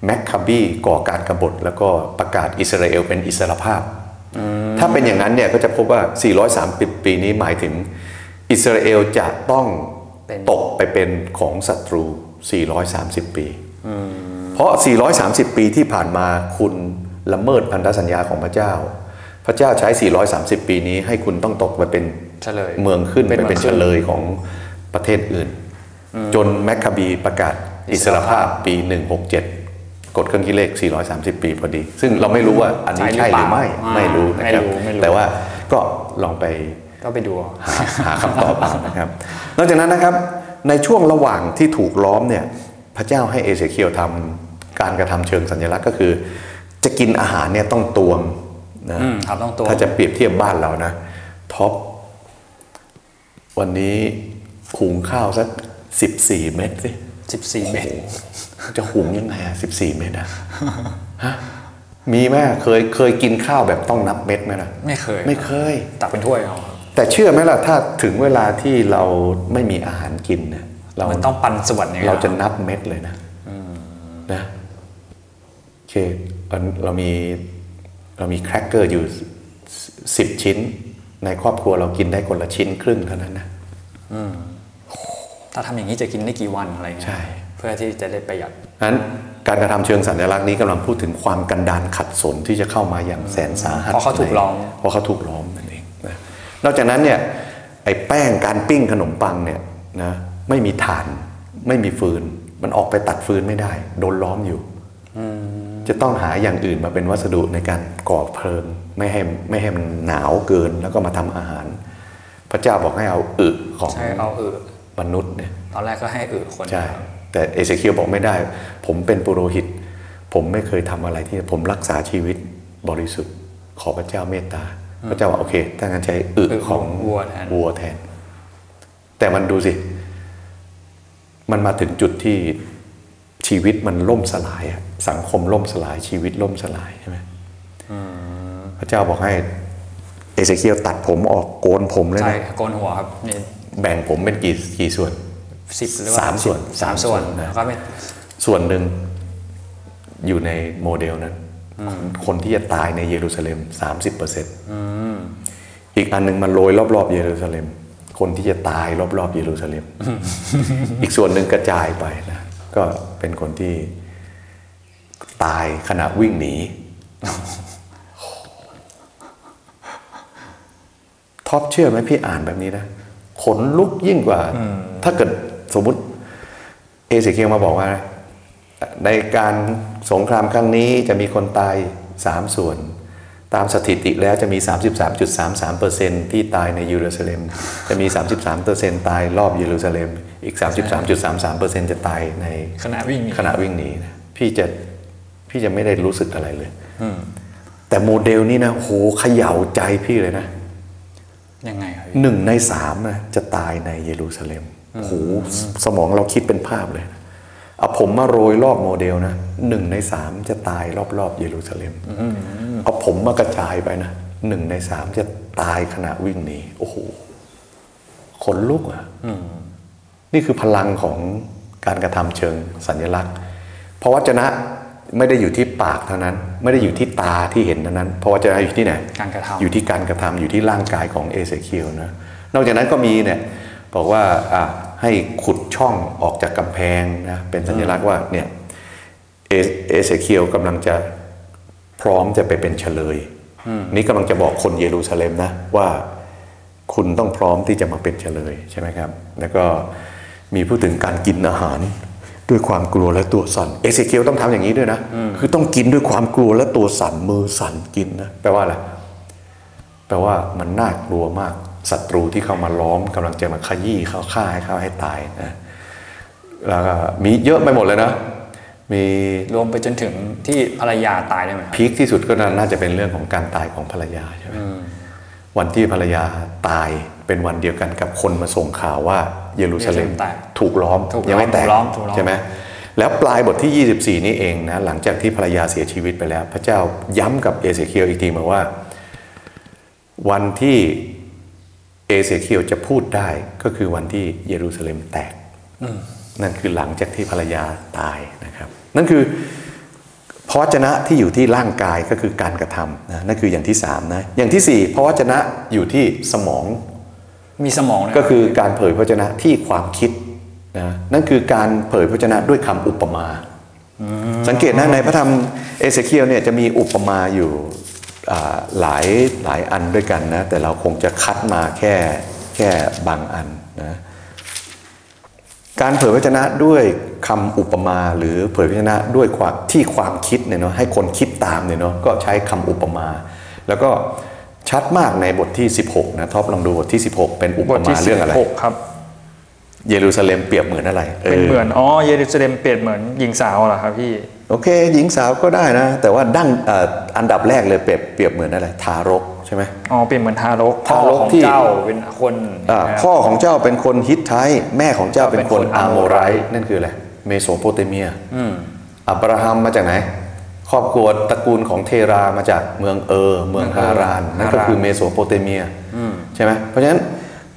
แมคคาบีก่อการกบฏแล้วก็ประกาศอิสราเอลเป็นอิสรภาพ ถ้าเป็นอย่างนั้นเนี่ยก็จะพบว่า 430 ปีนี้หมายถึงอิสราเอลจะต้องเป็นตกไปเป็นของศัตรู 430 ปี เพราะ 430 ปีที่ผ่านมาคุณละเมิดพันธสัญญาของพระเจ้า พระเจ้าใช้ 430 ปีนี้ให้คุณต้องตกไปเป็นเฉลยเมืองขึ้นเป็นไปเป็นเมืองขึ้เฉนลยของประเทศอื่น จนแมคคาบีประกาศอิสรภาพปี 167 กดเครื่องคิดเลข 430 ปีพอดี ซึ่งเราไม่รู้ว่าอันนี้ใช่หรือไม่ ไม่รู้นะครับไม่รู้ไม่รู้แต่ว่าก็ลองไปก็ไปดูเอาหาหาคำตอบเอานะครับ นอกจากนั้นนะครับในช่วงระหว่างที่ถูกล้อมเนี่ยพระเจ้าให้เอเสเคียวทำการกระทำเชิงสัญลักษณ์ก็คือ จะกินอาหารเนี่ยต้องตวงนะอืมครับต้องตัวถ้าจะเปรียบเทียบบ้านเรานะท็อปวันนี้หุงข้าวสักสิบสี่เม็ดสิ14 เมตร จะหุงยังไงอะสิบสี่เม็ดอะฮะมีไหมเคยเคยกินข้าวแบบต้องนับเม็ดไหมล่ะไม่เคย ไม่เคย ตักเป็นถ้วยเอาครับแต่เชื่อไหมล่ะถ้าถึงเวลาที่เราไม่มีอาหารกินเนี่ยเรามันต้องปันส่วนอย่างเงี้ยเราจะนับเม็ดเลยนะนะโอเคอันเรามีเรามีแครกเกอร์อยู่สิบชิ้น ในครอบครัวเรากินได้คนละชิ้นครึ่งเท่านั้นนะถ้าทำอย่างนี้จะกินได้กี่วันอะไรเงี้ยใช่เพื่อที่จะได้ประหยัดนั้นการกระทำเชิงสัญลักษณ์นี้กำลังพูดถึงความกันดานขัดสนที่จะเข้ามาอย่างแสนสาหัสเพราะเขาถูกล้อมเพราะเขาถูกล้อมนั่นเองนะนอกจากนั้นเนี่ยไอ้แป้งการปิ้งขนมปังเนี่ยนะไม่มีถ่านไม่มีฟืน มันออกไปตัดฟืนไม่ได้ โดนล้อมอยู่จะต้องหาอย่างอื่นมาเป็นวัสดุในการก่อเพลิงไม่ให้ไม่ให้มันหนาวเกินแล้วก็มาทำอาหาร พระเจ้าบอกให้เอาอึของใช่เอาเออมนุษย์เนี่ยตอนแรกก็ให้เออคนใช่ แต่เอเซเคียลบอกไม่ได้ ผมเป็นปุโรหิต ผมไม่เคยทำอะไรที่ผมรักษาชีวิตบริสุทธิ์ ขอพระเจ้าเมตตาพระเจ้าบอกโอเคถ้างั้นใช้อึอึของวัวแทนวัวแทน แต่มันดูสิ มันมาถึงจุดที่ชีวิตมันล่มสลายอะสังคมล่มสลายชีวิตล่มสลายใช่ไหมพระเจ้าบอกให้ เอเซเคียลตัดผมออกโกนผมเลยใช่นะโกนหัวครับนี่แบ่งผมเป็นกี่กี่ส่วน สิบหรือว่าสามส่วนสามส่วนสามส่วนนะแล้วก็ไม่ส่วนหนึ่งอยู่ในโมเดลนั้น คนที่จะตายในเยรูซาเล็ม30%เปอร์เซ็นต์อีกอันหนึงมันโรยรอบๆเยรูซาเล็ม คนที่จะตายรอบๆเยรูซาเล็ม อีกส่วนหนึ่งกระจายไปนะก็เป็นคนที่ตายขณะวิ่งหนีท็อปเชื่อไหมพี่อ่านแบบนี้นะขนลุกยิ่งกว่า ถ้าเกิด สมมุติเอเสเคียลมาบอกว่า ในการสงครามครั้งนี้จะมีคนตายสามส่วน ตามสถิติแล้วจะมี 33.33%ที่ตายในเยรูซาเล็ม จะมี 33%ตายรอบเยรูซาเล็ม อีก 33.33%จะตายในขณะวิ่งหนีขณะวิ่งหนีนะพี่จะพี่จะไม่ได้รู้สึกอะไรเลยแต่โมเดลนี้นะโหเขย่าใจพี่เลยนะยังไงครับพี่หนึ่งในสามนะจะตายในเยรูซาเล็ม โอ้โหสมองเราคิดเป็นภาพเลยนะเอาผมมาโรยรอบโมเดลนะหนึ่งในสามจะตายรอบๆเยรูซาเล็มเอาผมมากระจายไปนะหนึ่งในสามจะตายขณะวิ่งหนีโอ้โหขนลุกอะนี่คือพลังของการกระทำเชิงสัญลักษณ์ เพราะวจนะไม่ได้อยู่ที่ปากเท่านั้น ไม่ได้อยู่ที่ตาที่เห็นเท่านั้น เพราะวจนะอยู่ที่ไหนการกระทำอยู่ที่การกระทำอยู่ที่ร่างกายของเอเซเคียลนะนอกจากนั้นก็มีเนี่ย บอกว่าอะให้ขุดช่องออกจากกำแพงนะเป็นสัญลักษณ์ว่าเนี่ยเอเอเซเคียลกำลังจะพร้อมจะไปเป็นเชลย นี่กำลังจะบอกคนเยรูซาเล็มนะว่าคุณต้องพร้อมที่จะมาเป็นเชลยใช่ไหมครับ แล้วก็มีพูดถึงการกินอาหารด้วยความกลัวและตัวสั่นเอเซเคียลต้องทำอย่างนี้ด้วยนะ คือต้องกินด้วยความกลัวและตัวสั่นมือสั่นกินนะแปลว่าอะไรแปลว่ามันน่ากลัวมาก ศัตรูที่เข้ามาล้อมกำลังจะมาขยี้เขาฆ่าให้เขาให้ตายนะแล้วก็มีเยอะไปหมดเลยนะมีรวมไปจนถึงที่ภรรยาตายได้ไหมครับพีคที่สุดก็น่าจะเป็นเรื่องของการตายของภรรยาใช่ไหมวันที่ภรรยาตายเป็นวันเดียวกันกับคนมาส่งข่าวว่า เยรูซาเล็มเยรูซาเล็มแตกถูกล้อมถูกล้อมยังไม่แตกถูกล้อมถูกล้อมใช่ไหมแล้วปลายบทที่ 24 นี่เองนะหลังจากที่ภรรยาเสียชีวิตไปแล้ว พระเจ้าย้ำกับเอเสเคียลอีกทีมาว่า วันที่ เอเสเคียลจะพูดได้ก็คือวันที่เยรูซาเล็มแตกนั่นคือหลังจากที่ภรรยาตายนะครับ นั่นคือพระวจนะที่อยู่ที่ร่างกายก็คือการกระทำนะนั่นคืออย่างที่สามนะอย่างที่สี่พระวจนะอยู่ที่สมองมีสมองนะก็คือการเผยพระวจนะที่ความคิดนะนั่นคือการเผยพระวจนะด้วยคำอุปมา สังเกตนะในพระธรรมเอเสเคียลเนี่ยจะมีอุปมาอยู่อ่า หลายหลายอันด้วยกันนะ แต่เราคงจะคัดมาแค่แค่บางอันนะการเผยพระวจนะด้วยคำอุปมาหรือเผยพระวจนะด้วยความที่ความคิดเนี่ยเนาะให้คนคิดตามเนี่ยเนาะก็ใช้คำอุปมา แล้วก็ชัดมากในบทที่ 16นะท็อปลองดูบทที่ 16 เป็นอุปบทมาที่สิเรื่องบอะไรหกครับ เยรูซาเล็มเปรียบเหมือนอะไรเป็นเหมือนอ๋อเยรูซาเล็มเปรียบเหมือนหญิงสาวเหรอครับพี่ โอเค หญิงสาวก็ได้นะ แต่ว่าดั้งเอ่ออันดับแรกเลยเปรียบเปรียบเหมือนอะไรทารกใช่ไหมอ๋อเปรียบเหมือนทารกพ่อทารกของที่เจ้าเป็นคนอ่านะครับพ่อของเจ้าเป็นคนฮิตไทต์แม่ของเจ้าเป็นคนเป็นคนอาอาโมโมไรไรต์นั่นคืออะไรเมโสโปเตเมียอับราฮัมมาจากไหน ครอบครัวตระกูลของเทรามาจากเมืองเออ เมืองฮารานนั่นก็คือเมโสโปเตเมียใช่ไหมเพราะฉะนั้น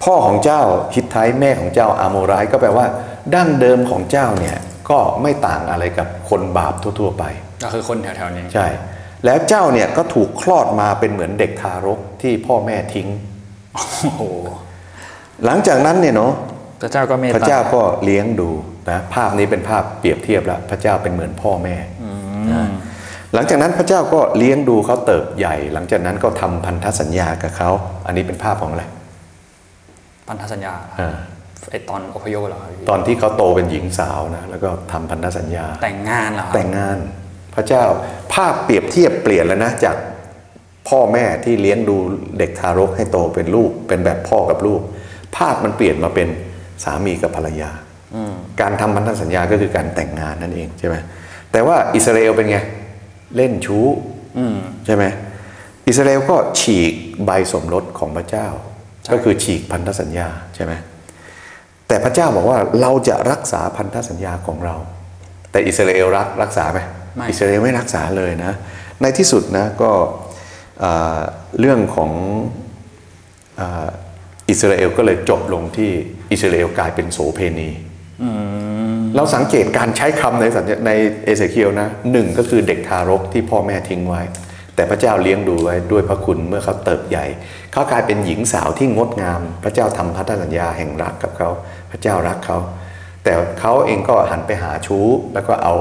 พ่อของเจ้าฮิตไทต์แม่ของเจ้าอาโมไรต์ก็แปลว่าดั้งเดิมของเจ้าเนี่ย ก็ไม่ต่างอะไรกับคนบาปทั่วๆไป ก็คือคนแถวๆนี้ ใช่ แล้วเจ้าเนี่ยก็ถูกคลอดมาเป็นเหมือนเด็กทารกที่พ่อแม่ทิ้ง โอ้โห หลังจากนั้นเนี่ยเนาะ พระเจ้าก็เมตพระตาเจ้าก็เลี้ยงดูนะภาพนี้เป็นภาพเปรียบเทียบแล้วพระเจ้าเป็นเหมือนพ่อแม่นะหลังจากนั้นพระเจ้าก็เลี้ยงดูเขาเติบใหญ่ หลังจากนั้นก็ทำพันธสัญญากับเขา อันนี้เป็นภาพของอะไร พันธสัญญาอ่า ไอตอนอพยพเหรอครับพี่ตอนที่เขาโตเป็นหญิงสาวนะแล้วก็ทำพันธสัญญา แต่งงานเหรอครับแต่งงาน พระเจ้าภาพเปรียบเทียบเปลี่ยนแล้วนะจากพ่อแม่ที่เลี้ยงดูเด็กทารกให้โตเป็นลูก เป็นแบบพ่อกับลูก ภาพมันเปลี่ยนมาเป็นสามีกับภรรยาการทำพันธสัญญาก็คือการแต่งงานนั่นเองใช่ไหมแต่ว่าอิสราเอลเป็นไง เล่นชู้ใช่ไหมอิสราเอลก็ฉีกใบสมรสของพระเจ้า ก็คือฉีกพันธสัญญาใช่ไหม แต่พระเจ้าบอกว่าเราจะรักษาพันธสัญญาของเรา แต่อิสราเอลรักรักษาไหมไม่อิสราเอลไม่รักษาเลยนะ ในที่สุดนะก็อ่าเรื่องของอาอิสราเอลก็เลยจบลงที่อิสราเอลกลายเป็นโสเพณีเราสังเกตการใช้คำในสัญญาในเอเสเคียลนะหนึ่งก็คือเด็กทารกที่พ่อแม่ทิ้งไว้ แต่พระเจ้าเลี้ยงดูไว้ด้วยพระคุณเมื่อเขาเติบใหญ่ เขากลายเป็นหญิงสาวที่งดงาม พระเจ้าทำพันธสัญญาแห่งรักกับเขา พระเจ้ารักเขา แต่เขาเองก็หันไปหาชู้ แล้วก็เอา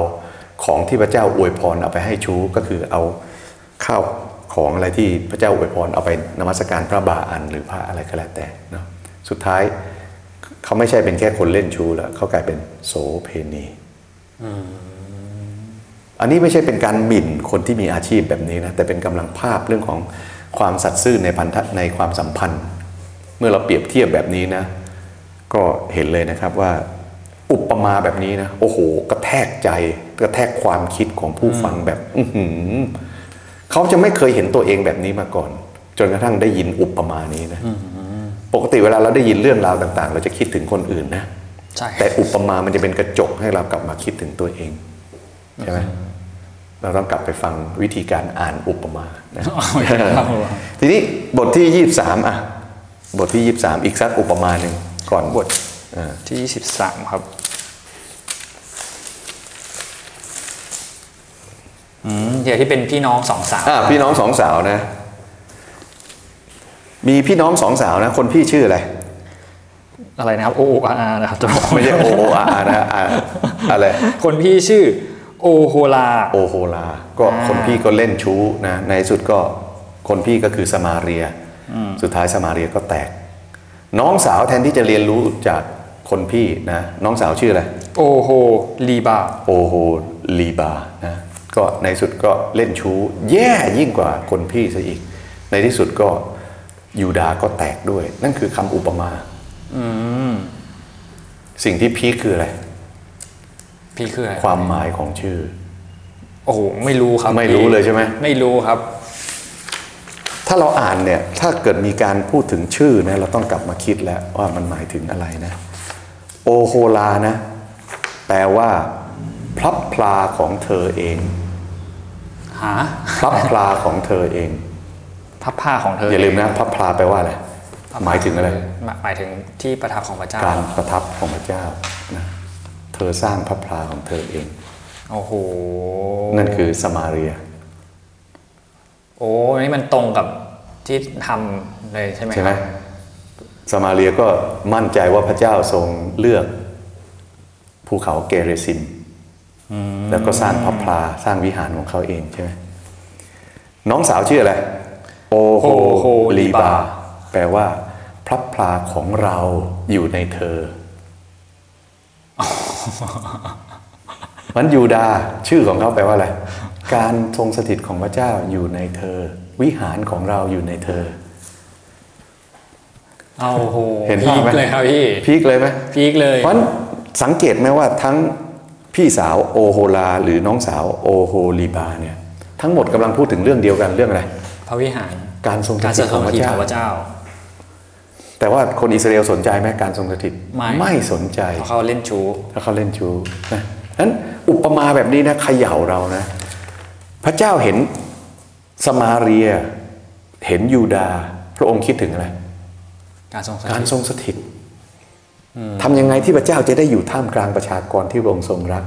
ของที่พระเจ้าอวยพรเอาไปให้ชู้ก็คือเอาข้าวของอะไรที่พระเจ้าอวยพรเอาไปนมัสการพระบาอันหรือพระอะไรก็แล้วแต่เนาะสุดท้ายเขาไม่ใช่เป็นแค่คนเล่นชูแล้วเขากลายเป็นโสเพณีอันนี้ไม่ใช่เป็นการหมิ่นคนที่มีอาชีพแบบนี้นะแต่เป็นกำลังภาพเรื่องของความสัตย์ซื่อในพันธะในความสัมพันธ์ เมื่อเราเปรียบเทียบแบบนี้นะ ก็เห็นเลยนะครับว่าอุปมาแบบนี้นะโอ้โห กระแทกใจกระแทกความคิดของผู้ฟังแบบอื้อหือเขาจะไม่เคยเห็นตัวเองแบบนี้มาก่อน จนกระทั่งได้ยินอุปมานี้นะปกติเวลาเราได้ยินเรื่องราวต่าง ๆ เราจะคิดถึงคนอื่นนะใช่แต่อุปมามันจะเป็นกระจกให้เรากลับมาคิดถึงตัวเองใช่ไหมเราต้องกลับไปฟังวิธีการอ่านอุปมานะทีนี้บทที่23อะ บทที่23อีกสักอุปมาหนึ่ง ก่อนบทอ่าที่สิบสามครับ อืมเดี๋ยวที่เป็นพี่น้องสองสาวอ่าพี่น้องสองสาวนะ มีพี่น้องสองสาวนะ คนพี่ชื่ออะไร อะไรนะครับ โอโออาร์นะครับจะบอกไม่ใช่โอโออาร์นะอ่าอะไร คนพี่ชื่อโอโฮลา โอโฮลา ก็อ่าคนพี่ก็เล่นชู้นะ ในสุดก็คนพี่ก็คือสมาเรีย สุดท้ายสมาเรียก็แตก น้องสาวแทนที่จะเรียนรู้จากคนพี่นะ น้องสาวชื่ออะไร โอโฮลีบา โอโฮลีบานะก็ในสุดก็เล่นชู้ แย่ยิ่งกว่าคนพี่ซะอีก ในที่สุดก็ยูดาห์ก็แตกด้วย นั่นคือคำอุปมาสิ่งที่พีคคืออะไร พี่คืออะไร ความหมายของชื่อ โอ้โหไม่รู้ครับ ไม่รู้เลยใช่ไหมไม่รู้ครับ ถ้าเราอ่านเนี่ยถ้าเกิดมีการพูดถึงชื่อนะเราต้องกลับมาคิดแล้วว่ามันหมายถึงอะไรนะ โอโฮลานะ แปลว่าพลับพลาของเธอเองหาพลับพลาของเธอเองพับผ้าของเธอออย่าลืมนะพลับพลาแปลว่าอะไรหมายถึงอะไรหมายหมายถึงที่ประทับของพระเจ้าการประทับของพระเจ้านะเธอสร้างพระพลาของเธอเองโอ้โหนั่นคือสมาเรีย โอ้นี่มันตรงกับที่ทำเลยใช่ไหมใช่ไหมครับสมาเรียก็มั่นใจว่าพระเจ้าทรงเลือกภูเขาเกเรซิมแล้วก็สร้างพระพลาสร้างวิหารของเขาเองใช่ไหมน้องสาวชื่ออะไรโอโฮลีบา แปลว่า พระพลาของเราอยู่ในเธอมันยูดาห์ชื่อของเขาแปลว่าอะไร การทรงสถิตของพระเจ้าอยู่ในเธอ วิหารของเราอยู่ในเธอ เอาโอ้โหเห็นพีภาพคไหมเลยครับพี่พีคเลยไหมพีคเลยเพราะฉะนั้นสังเกตไหมว่าทั้งพี่สาวโอโฮลา หรือน้องสาวโอโฮลีบาเนี่ยทั้งหมดกำลังพูดถึงเรื่องเดียวกันเรื่องอะไรพระวิหารการทรงสการถิสตขถิองพระตเจ้าของพระเจ้า แต่ว่าคนอิสราเอลสนใจไหมการทรงสถิตไม่สนใจเพราะเขาเล่นชู้ถ้าเขาเล่นชู้นะนั้นอุปมาแบบนี้นะเขย่าเรานะ พระเจ้าเห็นสมาเรีย เห็นยูดาห์พระองค์คิดถึงอะไร การทรงสการถิตทรงสถิตทำยังไงที่พระเจ้าจะได้อยู่ท่ามกลางประชากรที่พระองค์ทรงรัก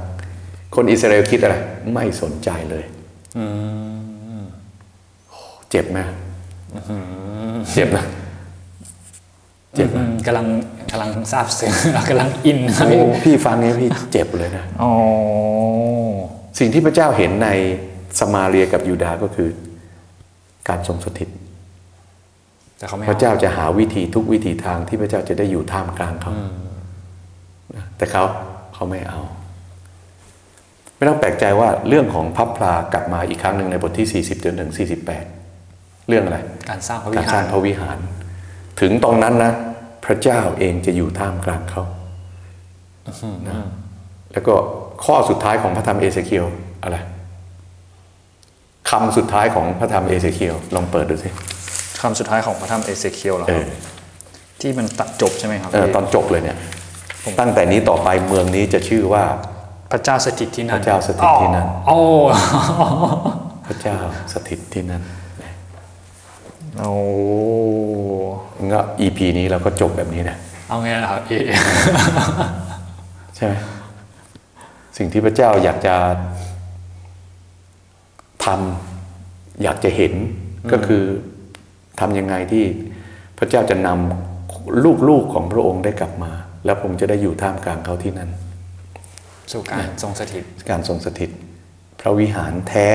คนอิสราเอลคิดอะไร ไม่สนใจเลยโอ้เจ็บไหมเจ็บนะเจ็บอืนะมกำลังกำลังทราบซึ้งกำลังอินครับโอ้พี่ฟังนี้พี่เจ็บเลยนะอ๋อสิ่งที่พระเจ้าเห็นใน สมาเรียกับยูดาห์ก็คือการทรงสถิตแต่เขาไม่พระเจ้าจะหาวิธีทุกวิธีทางที่พระเจ้าจะได้อยู่ท่ามกลางเขานะแต่เขาเขาไม่เอา ไม่ต้องแปลกใจว่าเรื่องของพับพลากลับมาอีกครั้งหนึ่งในบทที่ 40จนถึง48 เรื่องอะไร การสร้างพระวิการสหาร้ารงพระวิหาร ถึงตรงนั้นนะพระเจ้าเองจะอยู่ท่ามกลางเขานะแล้วก็ข้อสุดท้ายของพระธรรมเอเสเคียลอะไร คำสุดท้ายของพระธรรมเอเสเคียลลองเปิดดูสิคำสุดท้ายของพระธรรมเอเซเคียลเหรอเอครับอที่มันตัดจบใช่ไหมครับเออตอนจบเลยเนี่ย ตั้งแต่นี้ต่อไปเมืองนี้จะชื่อว่า พระเจ้าสถิตที่นั่น พระเจ้าสถิตที่นั่นโอ้พระเจ้าสถิตที่นั่นโอ้ก็ EP นี้เราก็จบแบบนี้นะเอาไงล่ะครับพี่ใช่ไหมสิ่งที่พระเจ้าอยากจะ ทำอยากจะเห็นก็คือทำยังไงที่พระเจ้าจะนำลูกๆของพระองค์ได้กลับมา แล้วพระองค์จะได้อยู่ท่ามกลางเขาที่นั่นสู่การทรงสถิตการทรงสถิต พระวิหารแท้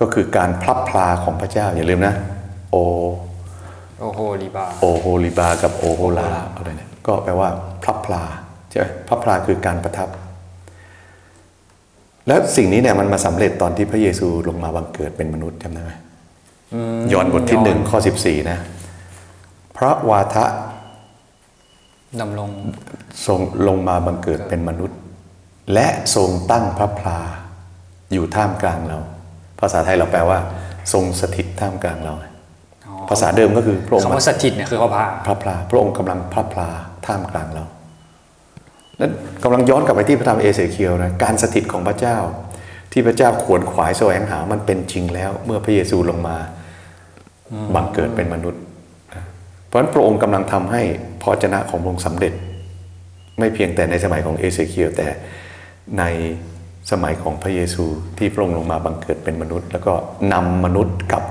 ก็คือการพลับพลาของพระเจ้าอย่าลืมนะ โอโอ้โหลีบาโอโฮลิบากับโอโฮลาอะไรเนี่ยก็แปลว่าพลับพลาใช่ไหมพลับพลาคือการประทับ แล้วสิ่งนี้เนี่ยมันมาสำเร็จตอนที่พระเยซูลงมาบังเกิดเป็นมนุษย์จำได้ไหมย้อนบทที่หนึ่งข้อสิบสี่นะ พระวาทะดำรงทรงลงมาบังเกิดเป็นมนุษย์ และทรงตั้งพระพลาอยู่ท่ามกลางเรา ภาษาไทยเราแปลว่า ทรงสถิตท่ามกลางเรา ภาษาเดิมก็คือพระองค์คำว่าสถิตเนี่ยคือพระพาพระพลาพระองค์กำลังพระพลาท่ามกลางเรา แล้วกำลังย้อนกลับไปที่พระธรรมเอเสเคียวนะการสถิตของพระเจ้า ที่พระเจ้าขวนขวายแสวงหา มันเป็นจริงแล้ว เมื่อพระเยซูลงมาบังเกิดเป็นมนุษย์ เพราะฉะนั้นพระองค์กำลังทำให้พระเจนะของพระองค์สำเร็จ ไม่เพียงแต่ในสมัยของเอเสเคียวแต่ในสมัยของพระเยซูที่พระองค์ลงมาบังเกิดเป็นมนุษย์ แล้วก็นำมนุษย์กลับ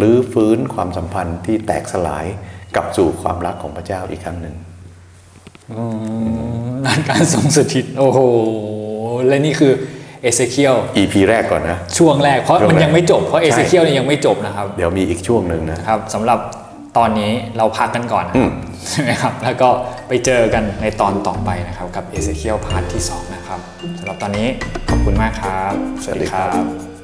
รื้อฟื้นความสัมพันธ์ที่แตกสลายกลับสู่ความรักของพระเจ้าอีกครั้งหนึ่ง นั่นการทรงสถิต โอ้โห และนี่คือเอเซเคียล EP แรกก่อนนะ ช่วงแรกเพราะช่วงมันแรกยังไม่จบ เพราะเอใช่เซเคียลเนี่ยยังไม่จบนะครับ เดี๋ยวมีอีกช่วงหนึ่งนะครับสำหรับตอนนี้เราพักกันก่อนนะอืครับมใช่ไหมครับ แล้วก็ไปเจอกันในตอนต่อไปนะครับ กับเอเซเคียล part ที่ 2 นะครับสำหรับตอนนี้ขอบคุณมากครับ สวัสดีครับ